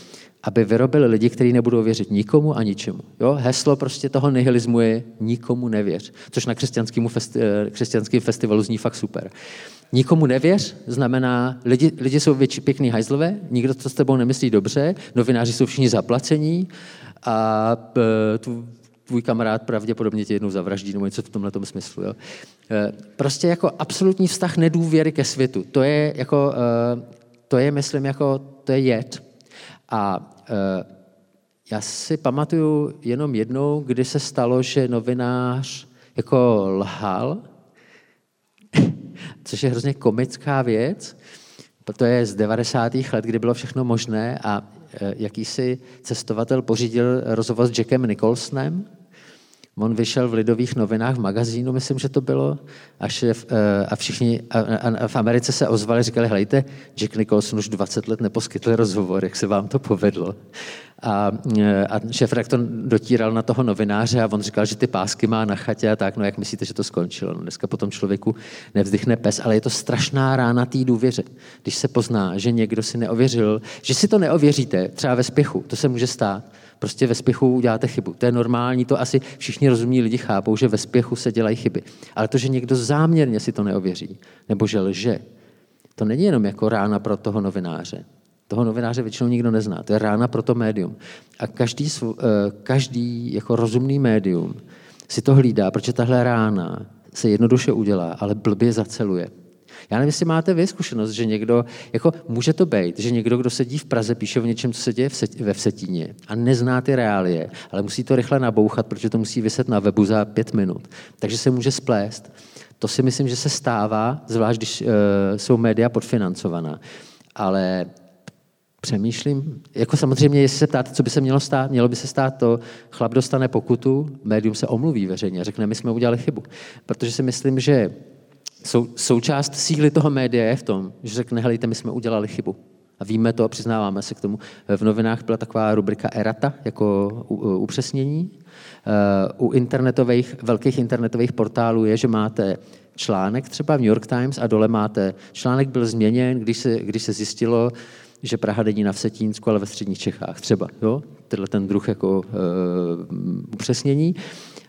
aby vyrobili lidi, kteří nebudou věřit nikomu a ničemu. Jo? Heslo prostě toho nihilismu je nikomu nevěř, což na křesťanském festi- eh, festivalu zní fakt super. Nikomu nevěř znamená, lidi, lidi jsou větší, pěkný hajzlové, nikdo to s tebou nemyslí dobře, novináři jsou všichni zaplacení a e, tu, tvůj kamarád pravděpodobně tě jednou zavraždí nebo něco v tomhle smyslu. Jo. E, prostě jako absolutní vztah nedůvěry ke světu. To je, jako, e, to je myslím, jako, to je jed. A já si pamatuju jenom jednou, kdy se stalo, že novinář jako lhal, což je hrozně komická věc, to je z 90. let, kdy bylo všechno možné a e, jakýsi cestovatel pořídil rozhovor s Jackem Nicholsonem. On vyšel v Lidových novinách v magazínu, myslím, že to bylo, a, šef, e, a všichni a, a, a v Americe se ozvali, říkali, hejte, Jack Nicholson už 20 let neposkytl rozhovor, jak se vám to povedlo. A, a šéf to dotíral na toho novináře a on říkal, že ty pásky má na chatě a tak, no jak myslíte, že to skončilo? No, dneska potom člověku nevzdychne pes, ale je to strašná rána té důvěře. Když se pozná, že někdo si neověřil, že si to neověříte, třeba ve spěchu, to se může stát, Prostě ve spěchu uděláte chybu. To je normální, to asi všichni rozumní lidi chápou, že ve spěchu se dělají chyby. Ale to, že někdo záměrně si to neověří, nebo že lže, to není jenom jako rána pro toho novináře. Toho novináře většinou nikdo nezná. To je rána pro to médium. A každý, eh, každý jako rozumný médium si to hlídá, protože tahle rána se jednoduše udělá, ale blbě zaceluje. Já nevím, jestli máte vy zkušenost, že někdo, jako může to být, že někdo, kdo sedí v Praze, píše o něčem, co se děje ve Vsetíně a nezná ty reálie, ale musí to rychle nabouchat, protože to musí vyset na webu za pět minut. Takže se může splést. To si myslím, že se stává, zvlášť když uh, jsou média podfinancovaná. Ale přemýšlím, jako samozřejmě, jestli se ptáte, co by se mělo stát, mělo by se stát to, chlap dostane pokutu, médium se omluví veřejně, řekne, my jsme udělali chybu. Protože si myslím, že sou, součást síly toho média je v tom, že řekne, helejte, my jsme udělali chybu. A víme to a přiznáváme se k tomu. V novinách byla taková rubrika erata, jako upřesnění. Eh, u internetových, velkých internetových portálů je, že máte článek třeba v New York Times a dole máte, článek byl změněn, když se, když se zjistilo, že Praha není na Vsetínsku, ale ve středních Čechách třeba. Jo? Tenhle ten druh jako uh, upřesnění.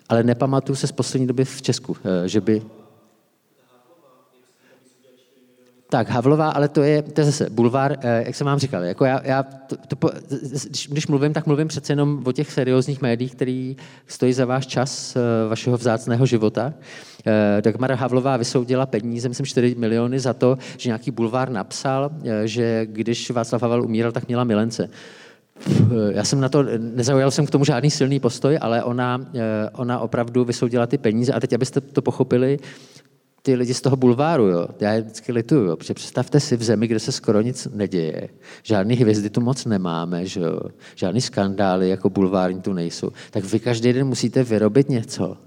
Ale nepamatuju se z poslední doby v Česku, uh, že by Tak, Havlová, ale to je, to je zase bulvár, eh, jak jsem vám říkal. Jako já, já to, to, když, když mluvím, tak mluvím přece jenom o těch seriózních médiích, který stojí za váš čas, eh, vašeho vzácného života. Eh, Dagmar Havlová vysoudila peníze, myslím 4 miliony za to, že nějaký bulvár napsal, že když Václav Havel umíral, tak měla milence. Já jsem na to, nezaujal jsem k tomu žádný silný postoj, ale ona, ona opravdu vysoudila ty peníze. A teď, abyste to pochopili, ty lidi z toho bulváru, jo, já je vždycky lituju, jo, protože představte si v zemi, kde se skoro nic neděje, žádný hvězdy tu moc nemáme, že jo, žádný skandály jako bulvární tu nejsou, tak vy každý den musíte vyrobit něco,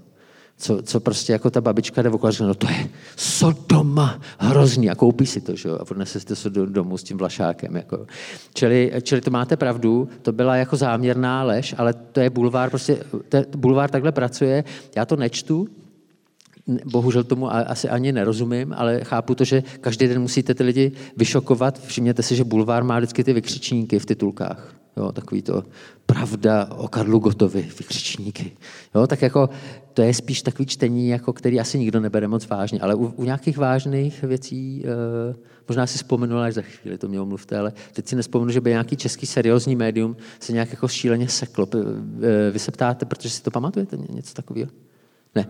co, co prostě jako ta babička jde okolo no to je Sodoma, hrozný. A koupí si to, že jo, a odnese si to do, domů s tím vlašákem, jako. Čili, čili to máte pravdu, to byla jako záměrná lež, ale to je bulvár, prostě, to je, bulvár takhle pracuje, já to nečtu, bohužel tomu asi ani nerozumím, ale chápu to, že každý den musíte ty lidi vyšokovat. Všimněte si, že bulvár má vždycky ty vykřičníky v titulkách. Jo, takový to pravda o Karlu Gotovi, vykřičníky. Jo, tak jako to je spíš takový čtení, jako který asi nikdo nebere moc vážně, ale u, u nějakých vážných věcí, e, možná si vzpomenu, až za chvíli to mělo mluvte, ale teď si nespomenu, že by nějaký český seriózní médium se nějak jako šíleně seklo. E, vy se ptáte, protože si to pamatujete, něco takového? Ne.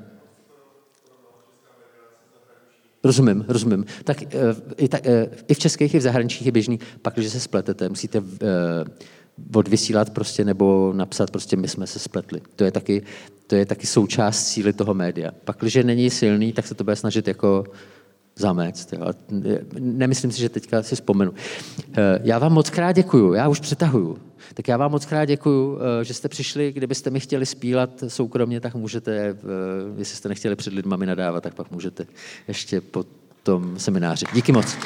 Rozumím, rozumím. Tak, eh, i, tak eh, i v českých, i v zahraničích je běžný, pak, když se spletete, musíte uh, odvysílat prostě nebo napsat prostě my jsme se spletli. To je taky, to je taky součást síly toho média. Pak, když není silný, tak se to bude snažit jako zamést. Jo. Nemyslím si, že teďka si vzpomenu. Já vám moc krát děkuju, já už přetahuju. Tak já vám moc krát děkuju, že jste přišli. Kdybyste mi chtěli spílat soukromně, tak můžete, jestli jste nechtěli před lidmi nadávat, tak pak můžete ještě po tom semináři. Díky moc.